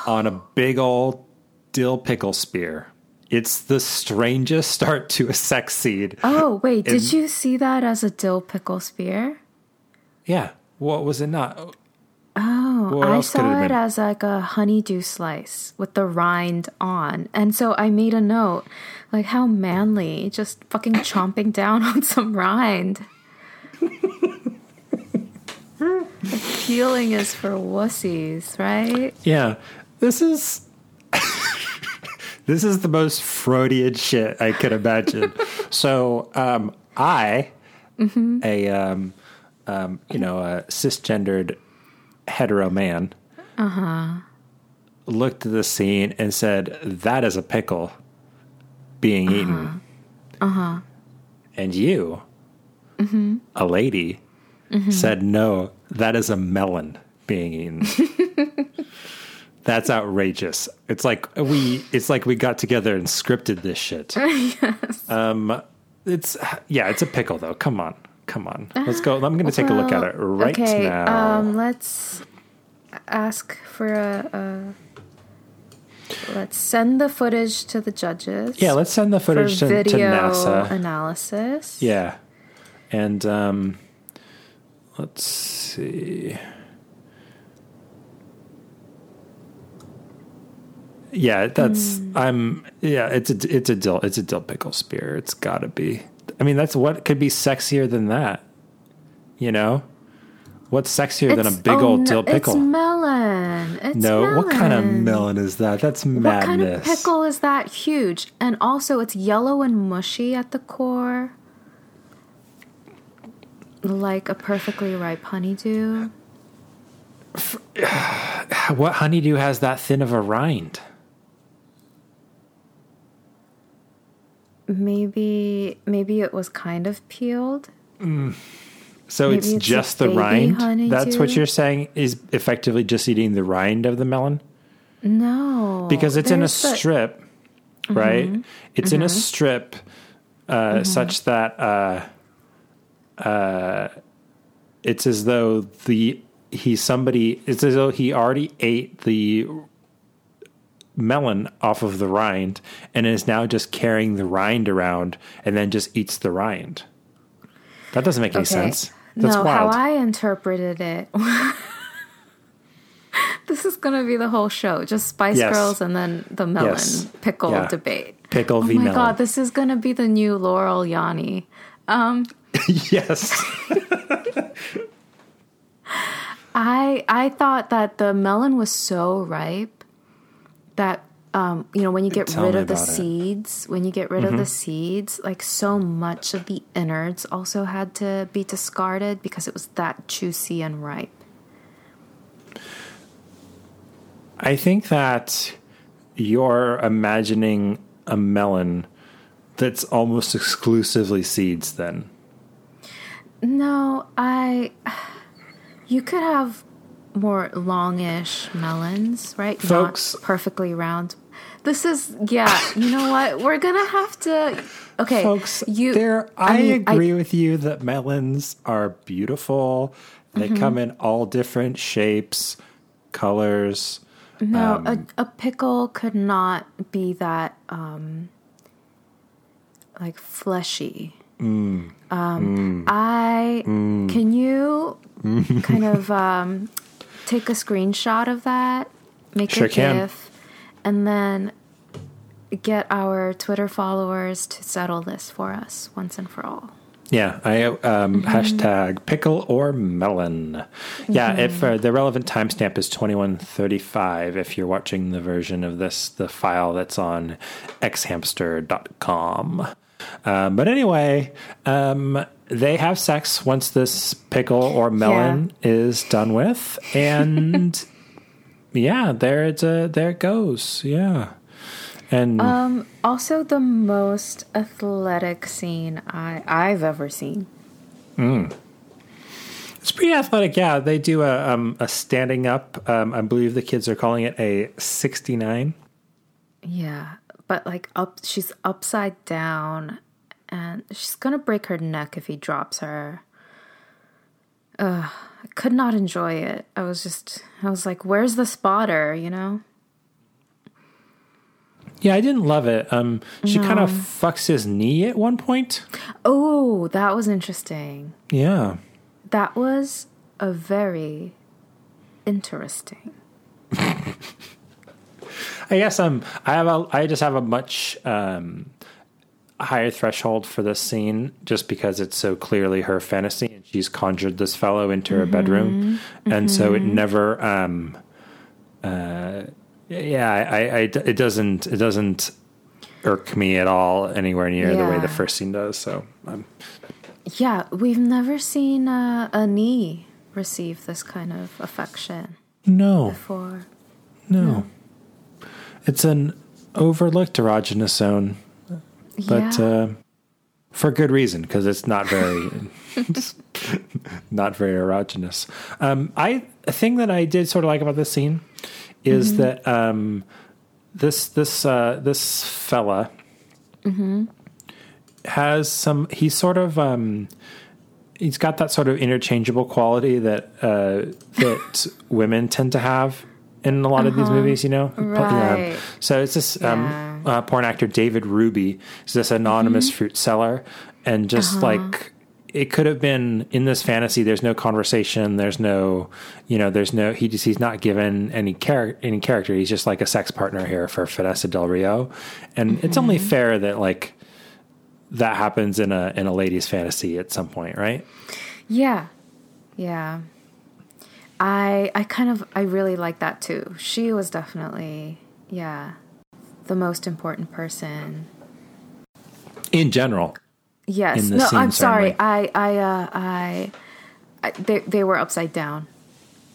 on a big old dill pickle spear. It's the strangest start to a sex scene. Oh wait, did you see that as a dill pickle spear? Yeah. What was it not? Oh, What I could it saw it as like a honeydew slice with the rind on. And so I made a note like how manly, just fucking chomping down on some rind. Peeling is for wussies, right? Yeah. This is this is the most Freudian shit I could imagine. so um, I, a um, um, you know a cisgendered hetero man, looked at the scene and said, "That is a pickle being eaten." Uh huh. And you, a lady, said, "No, that is a melon being eaten." That's outrageous. It's like we it's like we got together and scripted this shit. yes. Um it's yeah, it's a pickle though. Come on. Come on. Let's go. I'm going to take a look at it right okay, now. um, let's ask for a, a. Let's send the footage to the judges. yeah, let's send the footage to, to video NASA. analysis. Yeah. And um let's see. Yeah, that's Hmm. I'm yeah, it's a it's a dill it's a dill pickle spear. It's got to be. I mean, that's what could be sexier than that. You know? What's sexier than a big oh, old no, dill pickle? It's melon. It's no, what kind of melon. melon is that? That's madness. What kind of pickle is that huge? And also, it's yellow and mushy at the core, like a perfectly ripe honeydew. What honeydew has that thin of a rind? Maybe maybe it was kind of peeled. So it's it's just the rind. That's what you're saying is effectively just eating the rind of the melon? No, because it's in a the- strip, right? It's in a strip uh, such that uh, uh, it's as though the he somebody it's as though he already ate the melon off of the rind and is now just carrying the rind around and then just eats the rind. That doesn't make any sense. That's no, wild. how I interpreted it. this is gonna be the whole show, just Spice Yes. Girls and then the melon Yes. pickle Yeah. debate. Pickle oh v my melon. god, this is gonna be the new Laurel Yanny. Um, yes. I I thought that the melon was so ripe that um, you know when you get Tell rid of the it. Mm-hmm. seeds, when you get rid of the seeds, like so much of the innards also had to be discarded because it was that juicy and ripe. I think that you're imagining a melon that's almost exclusively seeds then. No, I. You could have more longish melons, right? Folks- Not perfectly round. This is yeah. You know what? We're gonna have to. Okay, Folks, you. there I, mean, agree with you that melons are beautiful. They Mm-hmm. come in all different shapes, colors. No, Um, a, a pickle could not be that um like fleshy. Mm. Um, I can you kind of um, take a screenshot of that, make Sure a can. GIF, and then get our Twitter followers to settle this for us once and for all. Yeah, I um, Mm-hmm. hashtag pickle or melon. Yeah, if uh, the relevant timestamp is twenty one thirty five, if you're watching the version of this, the file that's on xhamster.com. Um, but anyway, um, they have sex once this pickle or melon is done with, and yeah, there it's a there it goes. Yeah, and Um, also, the most athletic scene I I've ever seen. It's pretty athletic. Yeah, they do a um, a standing up. Um, I believe the kids are calling it a sixty nine. Yeah, but like up, she's upside down, and she's gonna break her neck if he drops her. Ugh, I could not enjoy it. I was just, I was like, "Where's the spotter?" You know? Yeah, I didn't love it. Um, she kind of fucks his knee at one point. Oh, that was interesting. Yeah, That was a very interesting. I guess um, I have a I just have a much um higher threshold for this scene just because it's so clearly her fantasy and she's conjured this fellow into her bedroom, and so it never um uh yeah I, I, it doesn't it doesn't irk me at all anywhere near the way the first scene does. So um, Yeah, we've never seen uh, a knee receive this kind of affection no. before. No. It's an overlooked erogenous zone, but yeah. uh, for good reason because it's not very, it's not very erogenous. Um, I a thing that I did sort of like about this scene is that um, this this uh, this fella mm-hmm. has some. He's sort of. Um, He's got that sort of interchangeable quality that uh, that women tend to have in a lot of these movies, you know. Right. So it's this um, Yeah. Uh, porn actor David Ruby is this anonymous mm-hmm. fruit seller, and just uh-huh. like it could have been in this fantasy. There's no conversation. There's no, you know, there's no. He just he's not given any char- any character. He's just like a sex partner here for Vanessa Del Rio, and it's only mm-hmm. fair that like that happens in a in a lady's fantasy at some point, right? Yeah. Yeah. I I kind of I really like that too. She was definitely yeah, the most important person. In general, Yes. In no, scene, I'm sorry. certainly. I I uh I, I they they were upside down.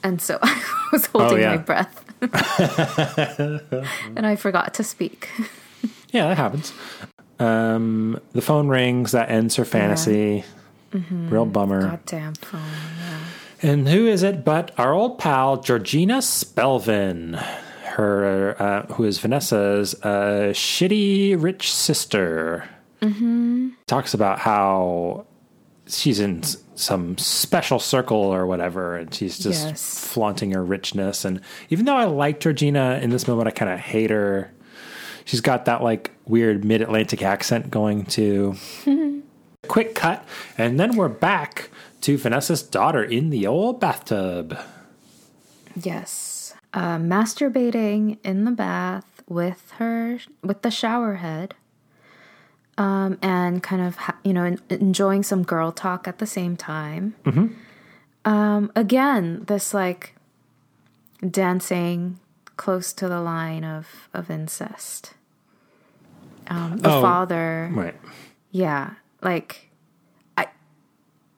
And so I was holding Oh, yeah. my breath. and I forgot to speak. yeah, that happens. Um, the phone rings. That ends her fantasy. Real bummer. Goddamn phone. Yeah. And who is it but our old pal Georgina Spelvin, her uh, who is Vanessa's uh, shitty rich sister. Mm-hmm. Talks about how she's in some special circle or whatever, and she's just Yes. flaunting her richness. And even though I like Georgina in this moment, I kind of hate her. She's got that like weird mid Atlantic accent going to quick cut, and then we're back to Vanessa's daughter in the old bathtub. Yes. Uh, masturbating in the bath with her, with the shower head. Um, and kind of, you know, enjoying some girl talk at the same time. Um, again, this like dancing close to the line of, of incest. Um, the Oh. father. Right. Yeah, like I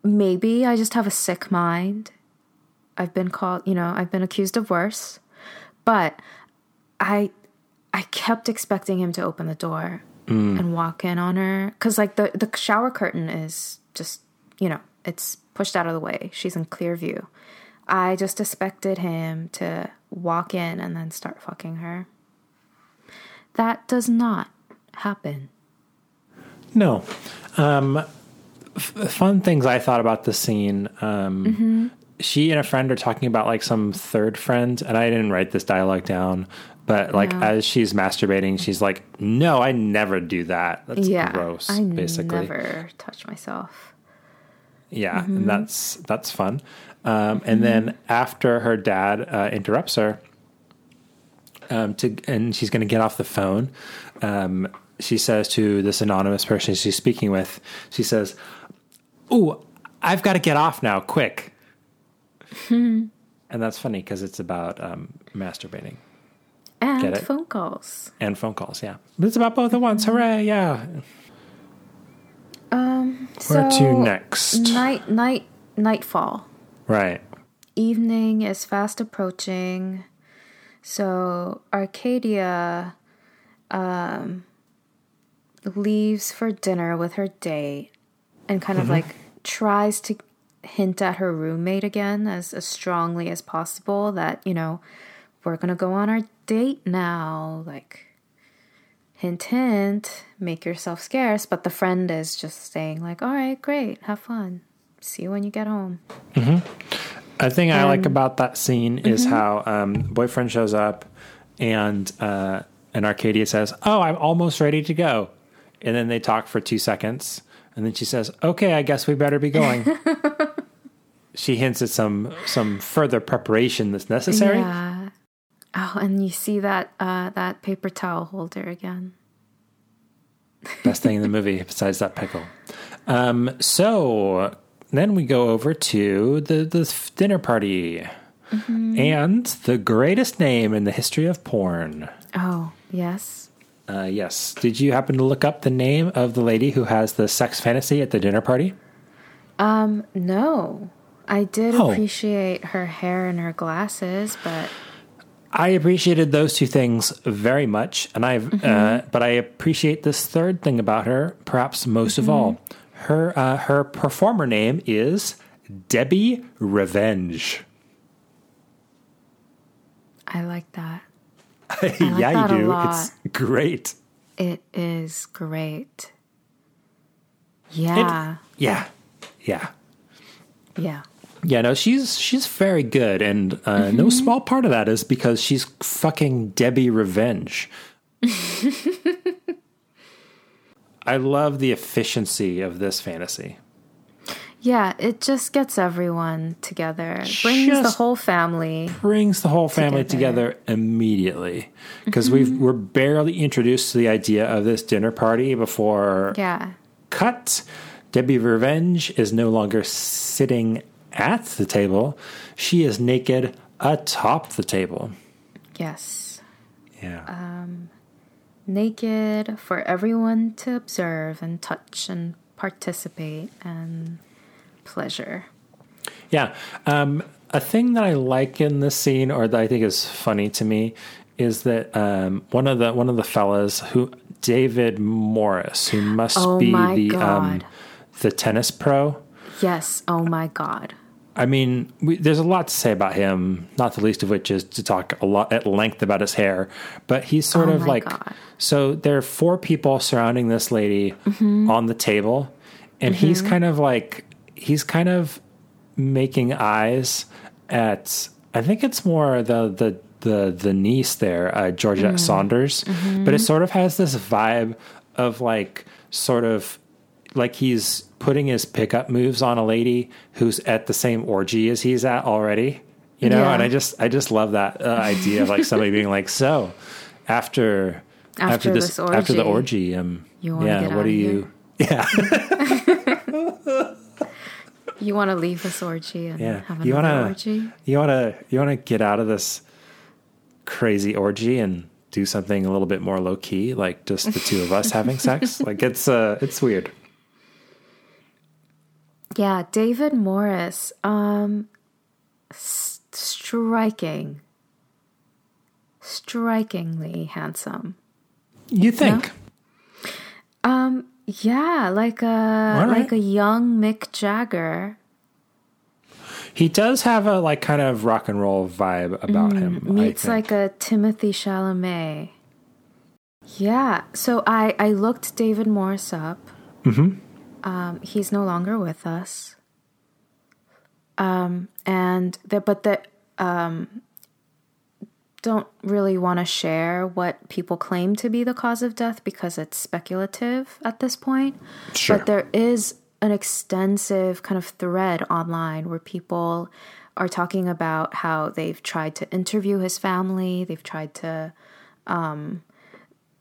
maybe I just have a sick mind. I've been called, you know, I've been accused of worse. But I I kept expecting him to open the door and walk in on her cuz like the the shower curtain is just, you know, it's pushed out of the way. She's in clear view. I just expected him to walk in and then start fucking her. That does not happen. No. Um, f- fun things I thought about the scene. Um, She and a friend are talking about like some third friend, and I didn't write this dialogue down. But like as she's masturbating, she's like, "No, I never do that. That's yeah, gross." I basically, never touch myself. yeah, Mm-hmm. and that's that's fun. Um, And then after her dad uh, interrupts her, um, to and she's going to get off the phone. Um, she says to this anonymous person she's speaking with, she says, "Ooh, I've got to get off now, quick." And that's funny because it's about um, masturbating And phone calls. and phone calls. Yeah, but it's about both at once. Hooray! Yeah. Um, Where so to next? Night, night, nightfall. Right. Evening is fast approaching. So Arcadia um, leaves for dinner with her date and kind of Mm-hmm. like tries to hint at her roommate again as, as strongly as possible that, you know, we're going to go on our date now. Like, hint, hint, make yourself scarce. But the friend is just saying, like, all right, great, have fun. See you when you get home. A thing I Um, like about that scene is mm-hmm. how um, boyfriend shows up and uh, and Arcadia says, "Oh, I'm almost ready to go," and then they talk for two seconds, and then she says, "Okay, I guess we better be going." she hints at some some further preparation that's necessary. Yeah. Oh, and you see that uh, that paper towel holder again. Best thing in the movie besides that pickle. Um, so then we go over to the the dinner party. And the greatest name in the history of porn. Oh, yes. Uh, yes. Did you happen to look up the name of the lady who has the sex fantasy at the dinner party? Um, no. I did Oh. appreciate her hair and her glasses, but I appreciated those two things very much, and I Mm-hmm. uh, but I appreciate this third thing about her perhaps most of all. Mm-hmm. Her uh, her performer name is Debbie Revenge. I like that. yeah, that you do. It's great. It is great. Yeah. Yeah, yeah. yeah. Yeah, no, she's she's very good, and uh, Mm-hmm. no small part of that is because she's fucking Debbie Revenge. I love the efficiency of this fantasy. Yeah, it just gets everyone together. It brings the whole family. Brings the whole family Together. together, immediately because we've we're barely introduced to the idea of this dinner party before Yeah. cut. Debbie Revenge is no longer sitting at the table; she is naked atop the table. Yes. Yeah. Um, naked for everyone to observe and touch and participate and pleasure. Yeah. Um, a thing that I like in this scene, or that I think is funny to me, is that um, one of the one of the fellas who David Morris, who must Oh be the um, the tennis pro. Yes. Oh my God. I mean, we, there's a lot to say about him, not the least of which is to talk a lot at length about his hair. But he's sort Oh of my like God. so. There are four people surrounding this lady Mm-hmm. on the table, and he's kind of like he's kind of making eyes at. I think it's more the the the the niece there, uh, Georgette Mm. Saunders, Mm-hmm. but it sort of has this vibe of like sort of like he's putting his pickup moves on a lady who's at the same orgy as he's at already. You know, Yeah. and I just I just love that uh, idea of like somebody being like, so after After this, this after the orgy, orgy, um, you yeah, what do you? Yeah, You want to leave this orgy and yeah. have You another wanna orgy? you wanna you wanna get out of this crazy orgy and do something a little bit more low key, like just the two of us having sex. Like it's uh it's weird. Yeah, David Morris. Um, s- striking, strikingly handsome. You think? Um, yeah, like a right. like a young Mick Jagger. He does have a like kind of rock and roll vibe about him. I meets like a Timothy Chalamet. Yeah, so I I looked David Morris up. Mm-hmm. Um, he's no longer with us. Um, and the but the um, don't really want to share what people claim to be the cause of death because it's speculative at this point. Sure. But there is an extensive kind of thread online where people are talking about how they've tried to interview his family, they've tried to um,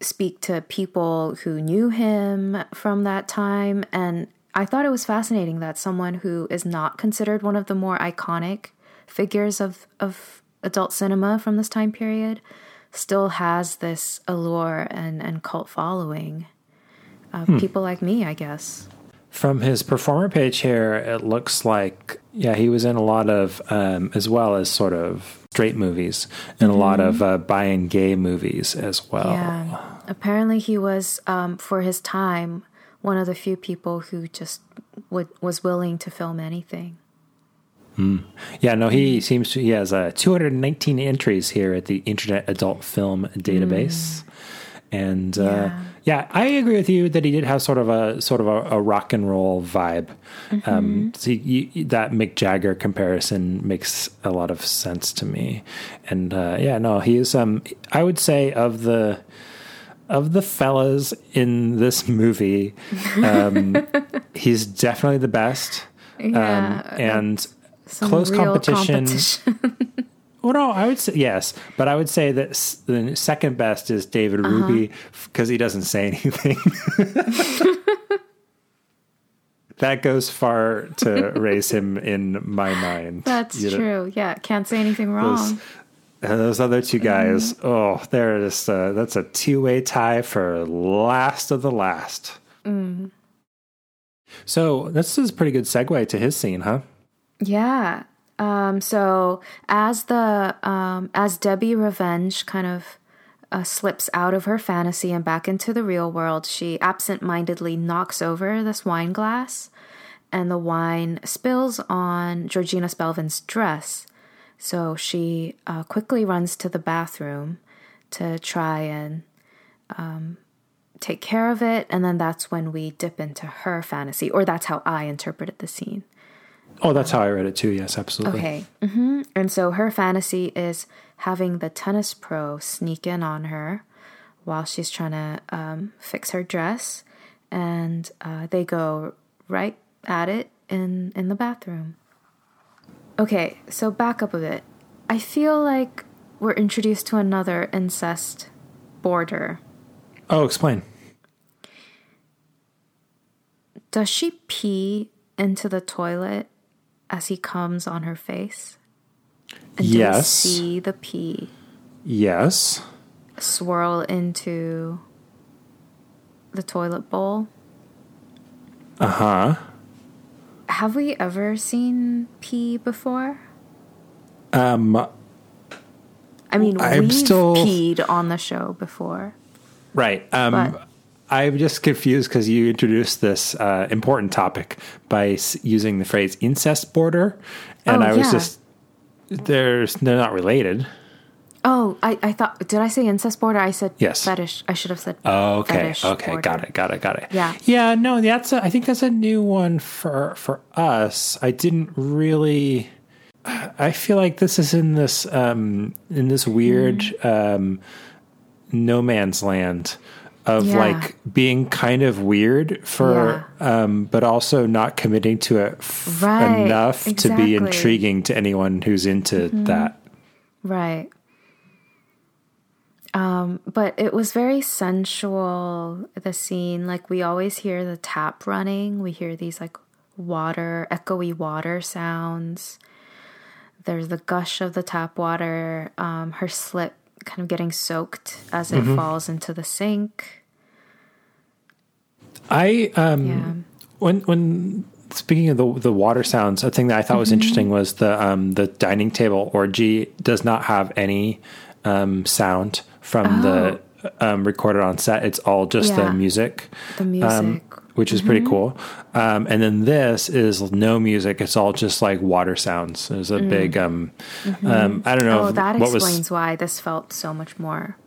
speak to people who knew him from that time. And I thought it was fascinating that someone who is not considered one of the more iconic figures of, of adult cinema from this time period still has this allure and, and cult following. Uh, People like me, I guess. From his performer page here, it looks like yeah, he was in a lot of um, as well as sort of straight movies and a lot of uh, bi and gay movies as well. Yeah. Apparently, he was, um, for his time, one of the few people who just would, was willing to film anything. Yeah, no, he seems to he has uh, 219 entries here at the Internet Adult Film Database. And uh, yeah. Yeah. I agree with you that he did have sort of a sort of a, a rock and roll vibe. Um, so you, you- that Mick Jagger comparison makes a lot of sense to me. And uh, yeah, no, he is. Um, I would say of the of the fellas in this movie, um, he's definitely the best. Yeah, um, and close competition. competition. Well, no, I would say yes, but I would say that s- the second best is David Uh-huh. Ruby because he doesn't say anything. that goes far to raise him in my mind. That's You know, true. Yeah, can't say anything Those, wrong. and those other two guys, Mm-hmm. oh, they're just uh, that's a two way tie for last of the last. Mm-hmm. So this is a pretty good segue to his scene, huh? Yeah. Um, so as the um, as Debbie Revenge kind of uh, slips out of her fantasy and back into the real world, she absent-mindedly knocks over this wine glass, and the wine spills on Georgina Spelvin's dress. So she uh, quickly runs to the bathroom to try and um, take care of it, and then that's when we dip into her fantasy, or that's how I interpreted the scene. Oh, that's how I read it too. Yes, absolutely. Okay. Mm-hmm. And so her fantasy is having the tennis pro sneak in on her while she's trying to um, fix her dress, and uh, they go right at it in in the bathroom. Okay, so back up a bit. I feel like we're introduced to another incest border. Oh, explain. Does she pee into the toilet as he comes on her face? And do Yes. see the pee Yes. swirl into the toilet bowl? Uh huh. Have we ever seen pee before? Um. I mean, I'm we've still- peed on the show before. Right. Um. But- I'm just confused because you introduced this uh, important topic by s- using the phrase incest border, and Oh, I was yeah. just there's they're not related. Oh, I, I thought did I say incest border? I said Yes. fetish. I should have said Oh, okay, fetish okay, got it, got it, got it. Yeah. yeah. No, that's a, I think that's a new one for for us. I didn't really. I feel like this is in this um in this weird Mm. um no man's land of Yeah. like being kind of weird for um but also not committing to it f- Right, enough to be intriguing to anyone who's into that. Right. Um, but it was very sensual, the scene. Like, we always hear the tap running. We hear these, like, water, echoey water sounds. There's the gush of the tap water, um, her slip kind of getting soaked as it falls into the sink. I um Yeah. when when speaking of the the water sounds, a thing that I thought was interesting was the um the dining table orgy does not have any um sound from the um recorded on set. It's all just Yeah. the music. The music. Which is pretty cool. Um, and then this is no music. It's all just like water sounds. There's a big, um, um, I don't know oh, if- that what explains was, why this felt so much more,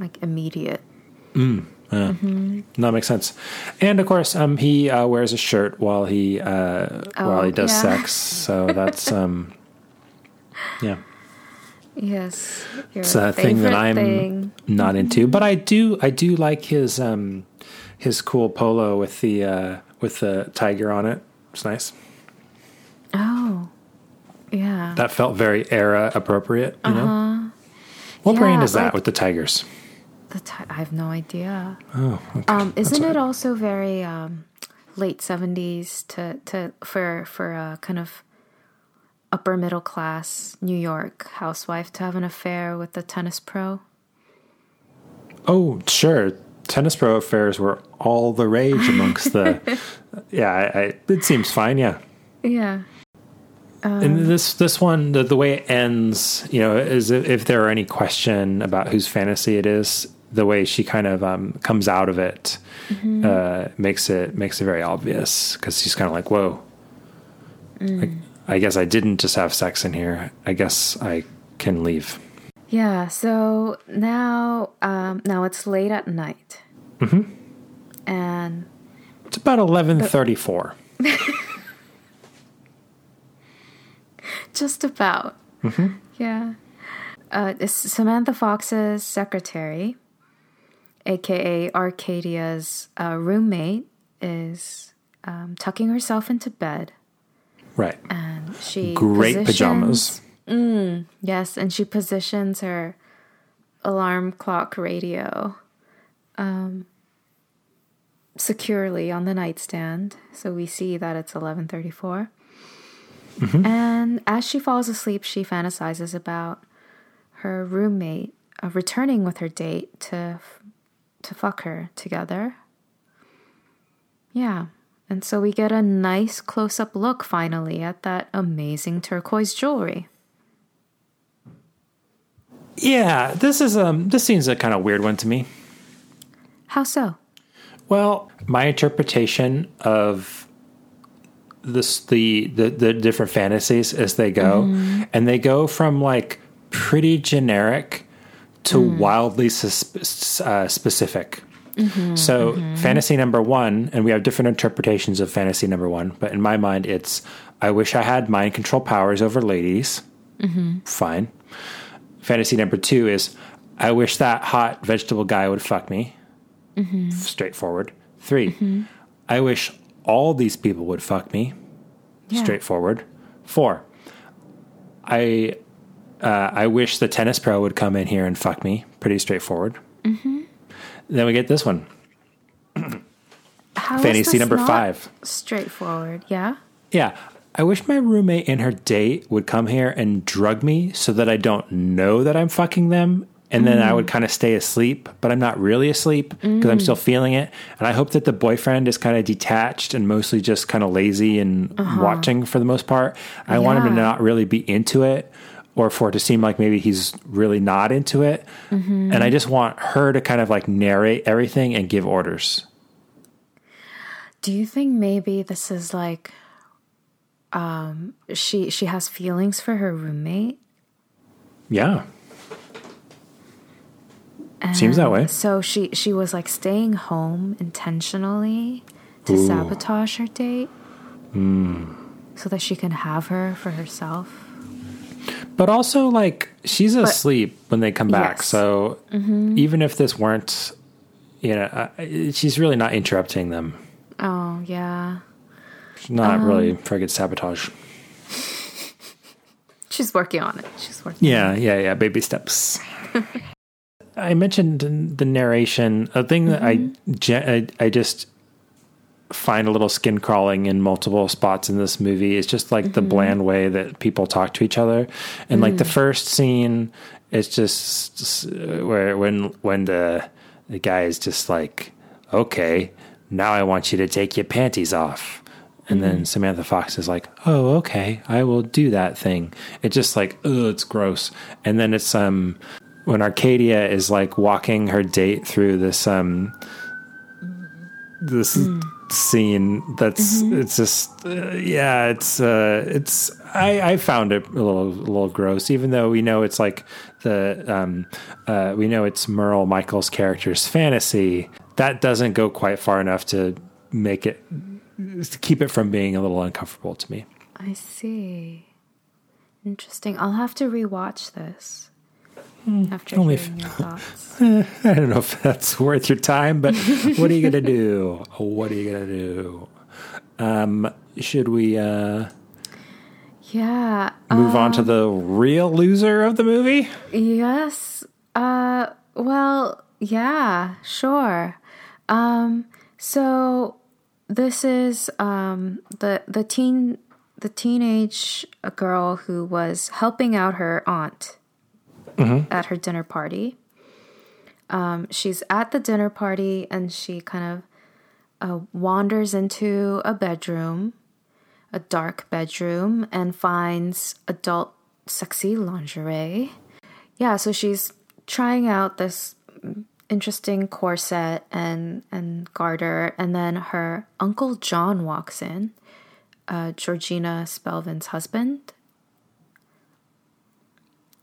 like, immediate. No, it makes sense. And of course, um, he uh, wears a shirt while he uh, while he Oh, does yeah. sex. So that's um, yeah, Yes. It's a thing that I'm thing. not into. But I do I do like his um, his cool polo with the uh, with the tiger on it. It's nice. Oh, yeah. That felt very era appropriate. You know, what Uh-huh. Yeah, brand is that like- with the tigers? the ti- I have no idea. Oh, okay. Um, isn't it also very um, late seventies to to for for a kind of upper middle class New York housewife to have an affair with the tennis pro? Oh, sure. Tennis pro affairs were all the rage amongst the. yeah, I, I, it seems fine. Yeah. Yeah. and this this one, the, the way it ends, you know, is if, if there are any question about whose fantasy it is, the way she kind of um, comes out of it uh, makes it makes it very obvious because she's kind of like, "Whoa, like, I guess I didn't just have sex in here. I guess I can leave." Yeah. So now, um, now it's late at night, mm-hmm. and It's about eleven thirty four. Just about. Mhm. Yeah. Uh, it's Samantha Fox's secretary, aka Arcadia's uh, roommate, is um, tucking herself into bed, Right. and she Great pajamas. Yes, and she positions her alarm clock radio um, securely on the nightstand, so we see that it's eleven thirty-four. And as she falls asleep, she fantasizes about her roommate uh, returning with her date to to fuck her together. Yeah. And so we get a nice close up look finally at that amazing turquoise jewelry. Yeah, this is um this seems a kind of weird one to me. How so? Well, my interpretation of this the the, the different fantasies as they go, mm-hmm. and they go from like pretty generic to mm. wildly sus- uh, specific. Mm-hmm. so mm-hmm. fantasy number one, and we have different interpretations of fantasy number one, but in my mind, it's I wish I had mind control powers over ladies. Fine. Fantasy number two is I wish that hot vegetable guy would fuck me Mm-hmm. straightforward. 3 mm-hmm. I wish all these people would fuck me. Yeah. Straightforward. Four, I uh, I wish the tennis pro would come in here and fuck me. Pretty straightforward. Mm-hmm. Then we get this one, How is fantasy this number not five. Straightforward, yeah. Yeah. I wish my roommate and her date would come here and drug me so that I don't know that I'm fucking them. And then I would mm. kind of stay asleep, but I'm not really asleep because I'm still mm. feeling it. And I hope that the boyfriend is kind of detached and mostly just kind of lazy and uh-huh. watching for the most part. I want him to not really be into it. or for it to seem like maybe he's really not into it. And I mm-hmm. just want her to kind of like narrate everything and give orders. Do you think maybe this is like um she she has feelings for her roommate? Yeah. Seems that way. So she she was like staying home intentionally to Ooh. sabotage her date. Hmm. So that she can have her for herself. But also, like, she's asleep when they come back. Yes. Mm-hmm. So even if this weren't, you know, uh, she's really not interrupting them. Oh yeah. She's not Um, really friggin' sabotage. She's working on it. She's working. Yeah, yeah, yeah. Baby steps. I mentioned the narration a thing that I, mm-hmm. ge- I I just find a little skin crawling in multiple spots in this movie. is just like the mm-hmm. bland way that people talk to each other, and like the mm. first scene, it's just where when when the the guy is just like, okay, now I want you to take your panties off. And then mm-hmm. Samantha Fox is like, "Oh, okay, I will do that thing." It's just like, "Oh, it's gross." And then it's um when Arcadia is like walking her date through this um this scene that's it's just uh, yeah, it's uh it's I I found it a little a little gross even though we know it's like the um uh we know it's Merle Michaels' character's fantasy. That doesn't go quite far enough to make it to keep it from being a little uncomfortable to me. I see. Interesting. I'll have to rewatch this. After only hearing your thoughts. I don't know if that's worth your time, but what are you gonna do? What are you gonna do? Um, should we uh, Yeah. move on to the real loser of the movie? Yes. Uh well, yeah, sure. Um so this is um the the teen the teenage girl who was helping out her aunt at her dinner party. Um she's at the dinner party and she kind of uh, wanders into a bedroom, a dark bedroom and finds adult sexy lingerie yeah so she's trying out this interesting corset and and garter and then her uncle john walks in uh, georgina spelvin's husband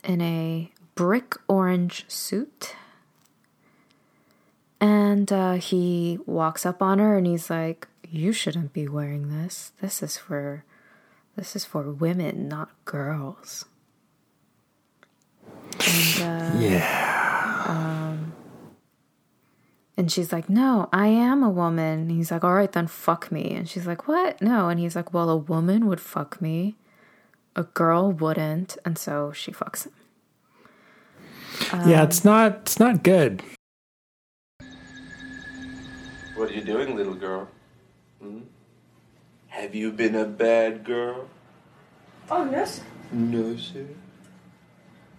in a brick orange suit and uh, he walks up on her and he's like you shouldn't be wearing this this is for this is for women not girls and uh, Yeah. And she's like, No, I am a woman. And he's like, All right, then fuck me. And she's like, What? No. And he's like, Well, a woman would fuck me, a girl wouldn't. And so she fucks him. Yeah, it's not it's not good. What are you doing, little girl? Hmm? Have you been a bad girl? Oh, no, sir. No, sir.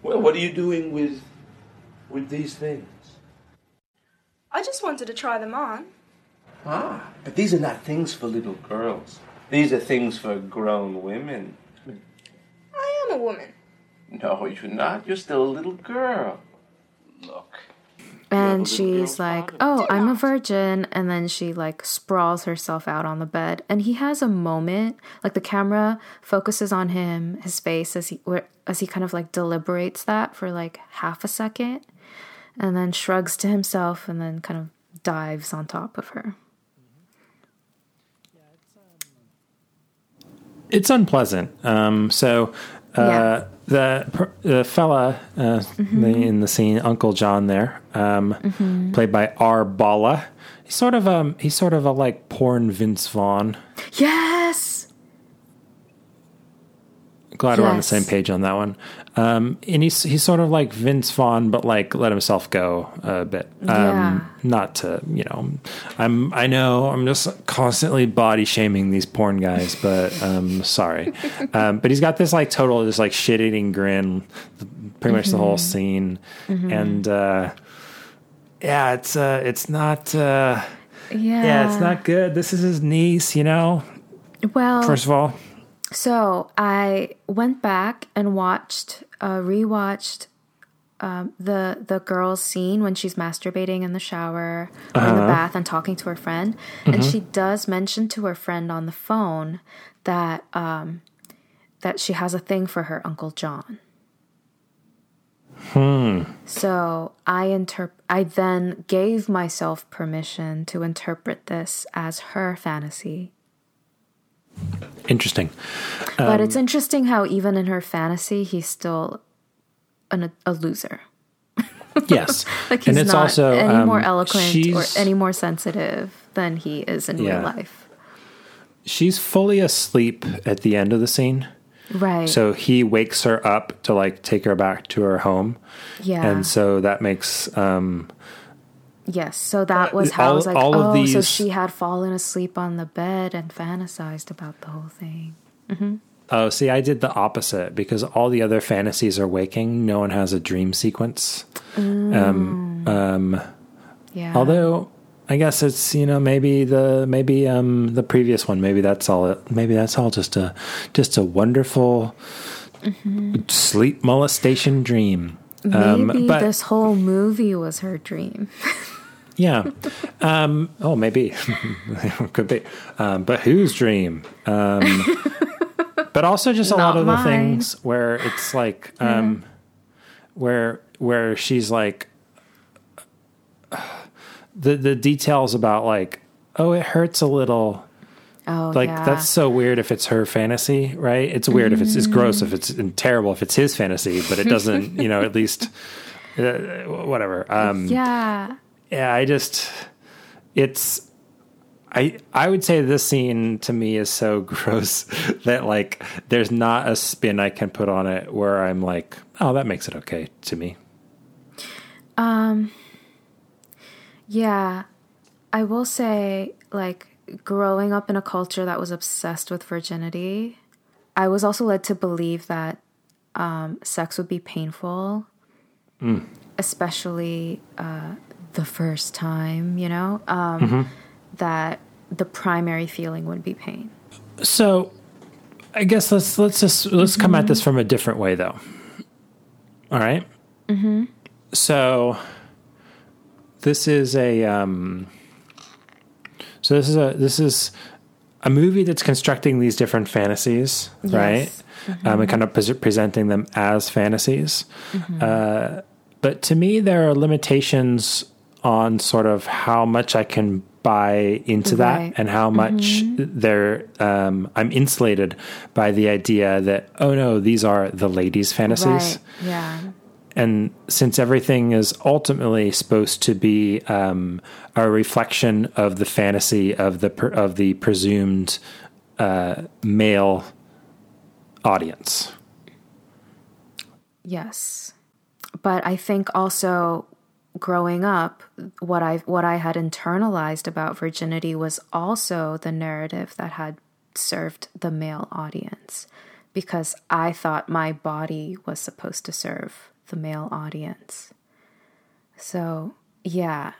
Well, what are you doing with with these things? I just wanted to try them on. Ah, but these are not things for little girls. These are things for grown women. I am a woman. No, you're not. You're still a little girl. Look. And she's like, father. Oh, I'm a virgin. And then she like sprawls herself out on the bed. And he has a moment, like the camera focuses on him, his face as he as he kind of like deliberates that for like half a second, and then shrugs to himself and then kind of dives on top of her. It's unpleasant. Um, so uh, Yeah. The the fella uh, the- in the scene, Uncle John, there, um, played by R. Bolla. He's sort of um he's sort of a like porn Vince Vaughn. Yes. Glad we're on the same page on that one. Um, and he's he's sort of like Vince Vaughn, but like let himself go a bit. Um, Yeah. Not to you know, I'm I know I'm just constantly body shaming these porn guys, but um, sorry. um, but he's got this like total just like shit eating grin, pretty much the whole scene, and uh, yeah, it's uh, it's not. Uh, Yeah. yeah, it's not good. This is his niece, you know. Well, First of all, So I went back and watched, uh, rewatched um, the the girl's scene when she's masturbating in the shower or in the bath and talking to her friend, and she does mention to her friend on the phone that um, that she has a thing for her uncle John. Hmm. So I interp- I then gave myself permission to interpret this as her fantasy. Interesting. But it's interesting how even in her fantasy, he's still an, a loser. Yes. Like and he's it's not also any um, more eloquent or any more sensitive than he is in Yeah. real life. She's fully asleep at the end of the scene. Right. So he wakes her up to like take her back to her home. yeah. And so that makes um yes. So that was how I was like, all oh, so she had fallen asleep on the bed and fantasized about the whole thing. oh see I did the opposite because all the other fantasies are waking. No one has a dream sequence. Um um Yeah. although I guess it's you know maybe the maybe um the previous one maybe that's all it, maybe that's all just a just a wonderful sleep molestation dream. Um, maybe but- this whole movie was her dream. Yeah. Um, oh, maybe. Could be. Um, but whose dream? Um, but also just a lot Not of the things where it's like, um, where where she's like, the the details about like, oh, it hurts a little. Oh, Like yeah. that's so weird if it's her fantasy, right? It's weird if it's it's gross if it's terrible if it's his fantasy, but it doesn't, you know, at least uh, whatever. Um, yeah. Yeah, I just it's I I would say this scene to me is so gross that like there's not a spin I can put on it where I'm like, oh, that makes it okay to me. Um yeah. I will say, like, growing up in a culture that was obsessed with virginity, I was also led to believe that um, sex would be painful, mm. especially uh, the first time, you know? Um, That the primary feeling would be pain. So I guess let's let's just let's come at this from a different way though. All right? Mm-hmm. So this is a um so this is a this is a movie that's constructing these different fantasies, right? Um, and kind of pres presenting them as fantasies. Uh, but to me, there are limitations on sort of how much I can buy into that and how much there um, I'm insulated by the idea that oh no, these are the ladies' fantasies Right. Yeah. and since everything is ultimately supposed to be um, a reflection of the fantasy of the per, of the presumed uh, male audience, Yes. But I think also growing up what I what I had internalized about virginity was also the narrative that had served the male audience because I thought my body was supposed to serve the male audience. So, yeah.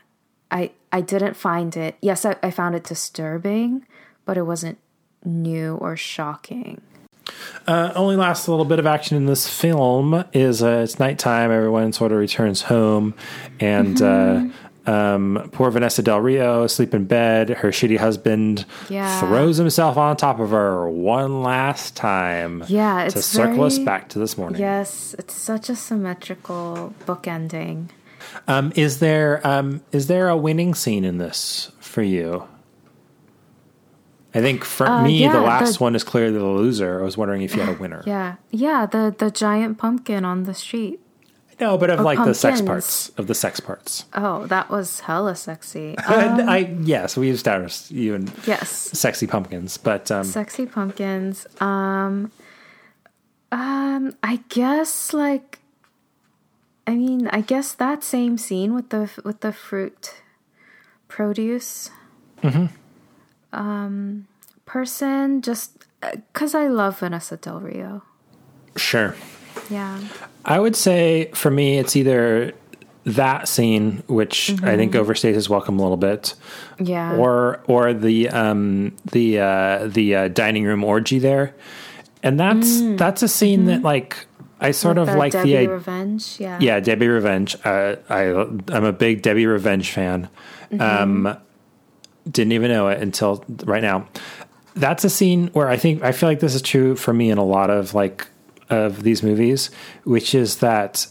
I I didn't find it. Yes, I, I found it disturbing, but it wasn't new or shocking. Uh, only last a little bit of action in this film is uh, it's nighttime. Everyone sort of returns home, and uh, um, poor Vanessa Del Rio asleep in bed. Her shitty husband Yeah. throws himself on top of her one last time. Yeah, to circle us back to this morning. Yes, it's such a symmetrical book ending. Um, is there um, is there a winning scene in this for you? I think for Uh, me, yeah, the last the- one is clearly the loser. I was wondering if you had a winner. Yeah, yeah, the the giant pumpkin on the street. No, but of like the sex parts of the sex parts. Oh, that was hella sexy. Um, I, yes, we established you and yes, sexy pumpkins, but um, sexy pumpkins. Um, um, I guess like, I mean, I guess that same scene with the with the fruit produce. Um, person just because I love Vanessa Del Rio. sure. Yeah. I would say for me, it's either that scene, which I Mm-hmm. think overstays his welcome a little bit, Yeah. or or the um, the uh, the uh, dining room orgy there. and that's that's a scene that like I sort With of like Debbie the i- Revenge. Yeah. yeah Debbie Revenge. Uh, I I'm a big Debbie Revenge fan. Um, didn't even know it until right now. That's a scene where I think I feel like this is true for me in a lot of like of these movies, which is that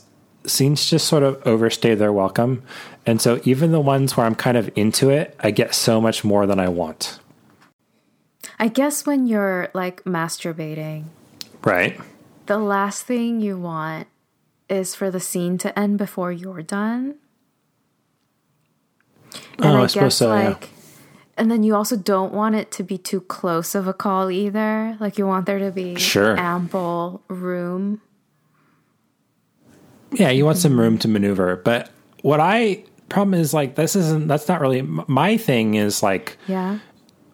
scenes just sort of overstay their welcome, and so even the ones where I'm kind of into it, I get so much more than I want. I guess when you're like masturbating, Right. the last thing you want is for the scene to end before you're done. Oh, I suppose so, yeah. And then you also don't want it to be too close of a call either. Like you want there to be Sure. ample room. Yeah, you want some room to maneuver. But what I problem is like this isn't that's not really my thing is like Yeah.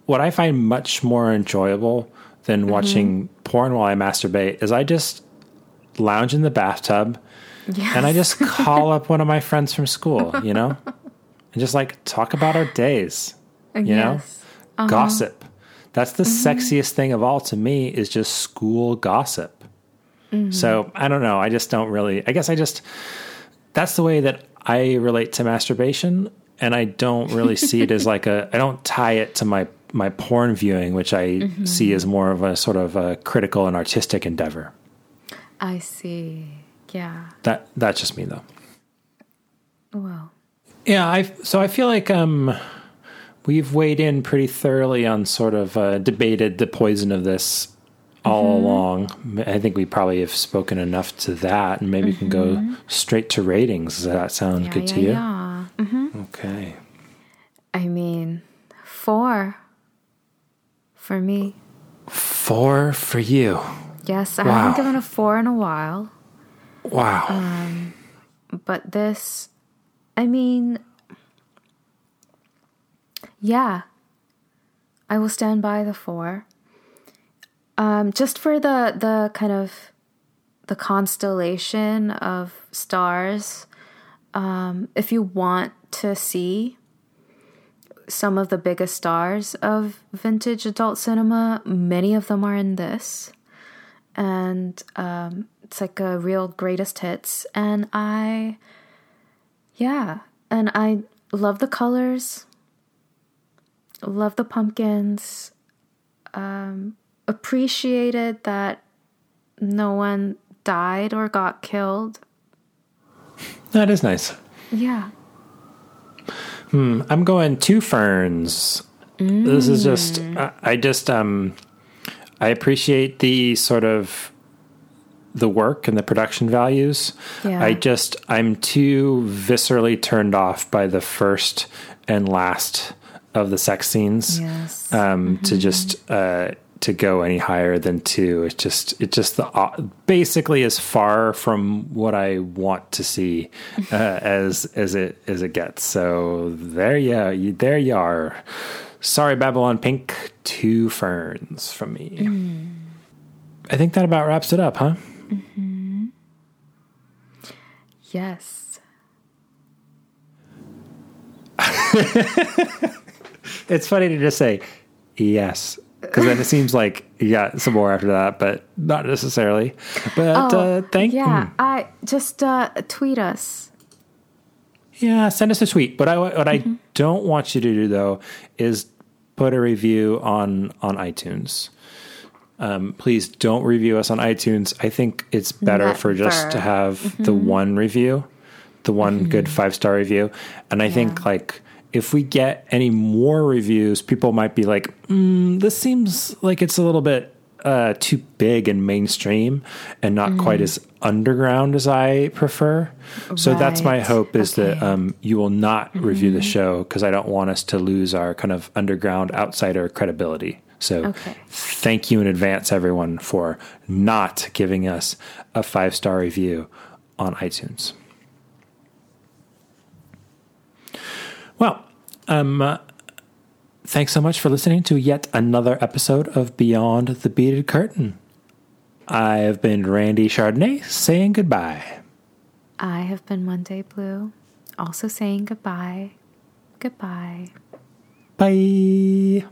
what I find much more enjoyable than mm-hmm. watching porn while I masturbate is I just lounge in the bathtub and I just call up one of my friends from school, you know? And just like talk about our days, Oh, you yes. know? Gossip. That's the mm-hmm. sexiest thing of all to me is just school gossip. Mm-hmm. So I don't know. I just don't really, I guess I just, that's the way that I relate to masturbation. And I don't really see it as like a, I don't tie it to my, my porn viewing, which I mm-hmm. see as more of a sort of a critical and artistic endeavor. I see. Yeah. That, that's just me though. Well. Yeah, I so I feel like um we've weighed in pretty thoroughly on sort of uh, debated the poison of this all along. I think we probably have spoken enough to that, and maybe we can go straight to ratings. Does that sound Yeah, good yeah, to you? yeah. Okay, I mean, four for me. four for you. Yes, I Wow. haven't given a four in a while, Wow. Um, but this, I mean, yeah, I will stand by the four. Um, just for the the kind of the constellation of stars. Um, if you want to see some of the biggest stars of vintage adult cinema, many of them are in this. And um, it's like a real greatest hits. And I, yeah, and I love the colors, love the pumpkins, um, appreciated that no one died or got killed. that is nice. Yeah. Hmm. I'm going two ferns. This is just I, I just um I appreciate the sort of the work and the production values. Yeah. I just I'm too viscerally turned off by the first and last of the sex scenes. Yes. Um to just uh to go any higher than two. It just it's just the uh, basically as far from what I want to see uh, as as it as it gets. So there you, you there you are. Sorry, Babylon Pink. Two ferns from me. I think that about wraps it up, huh? Yes. It's funny to just say yes because then it seems like you got some more after that, but not necessarily. But uh, thank Oh, Yeah, mm. I just uh, tweet us. Yeah, send us a tweet. But I, what Mm-hmm. I don't want you to do though is put a review on on iTunes. Um, please don't review us on iTunes. I think it's better for just to have the one review, the one good five star review. And I think like if we get any more reviews, people might be like, mm, "This seems like it's a little bit uh, too big and mainstream, and not quite as underground as I prefer." So that's my hope is that um, you will not review the show because I don't want us to lose our kind of underground outsider credibility. So Okay. thank you in advance, everyone, for not giving us a five star review on iTunes. Well, um, uh, thanks so much for listening to yet another episode of Beyond the Beaded Curtain. I have been Randy Chardonnay saying goodbye. I have been Monday Blue, also saying goodbye. Goodbye. Bye.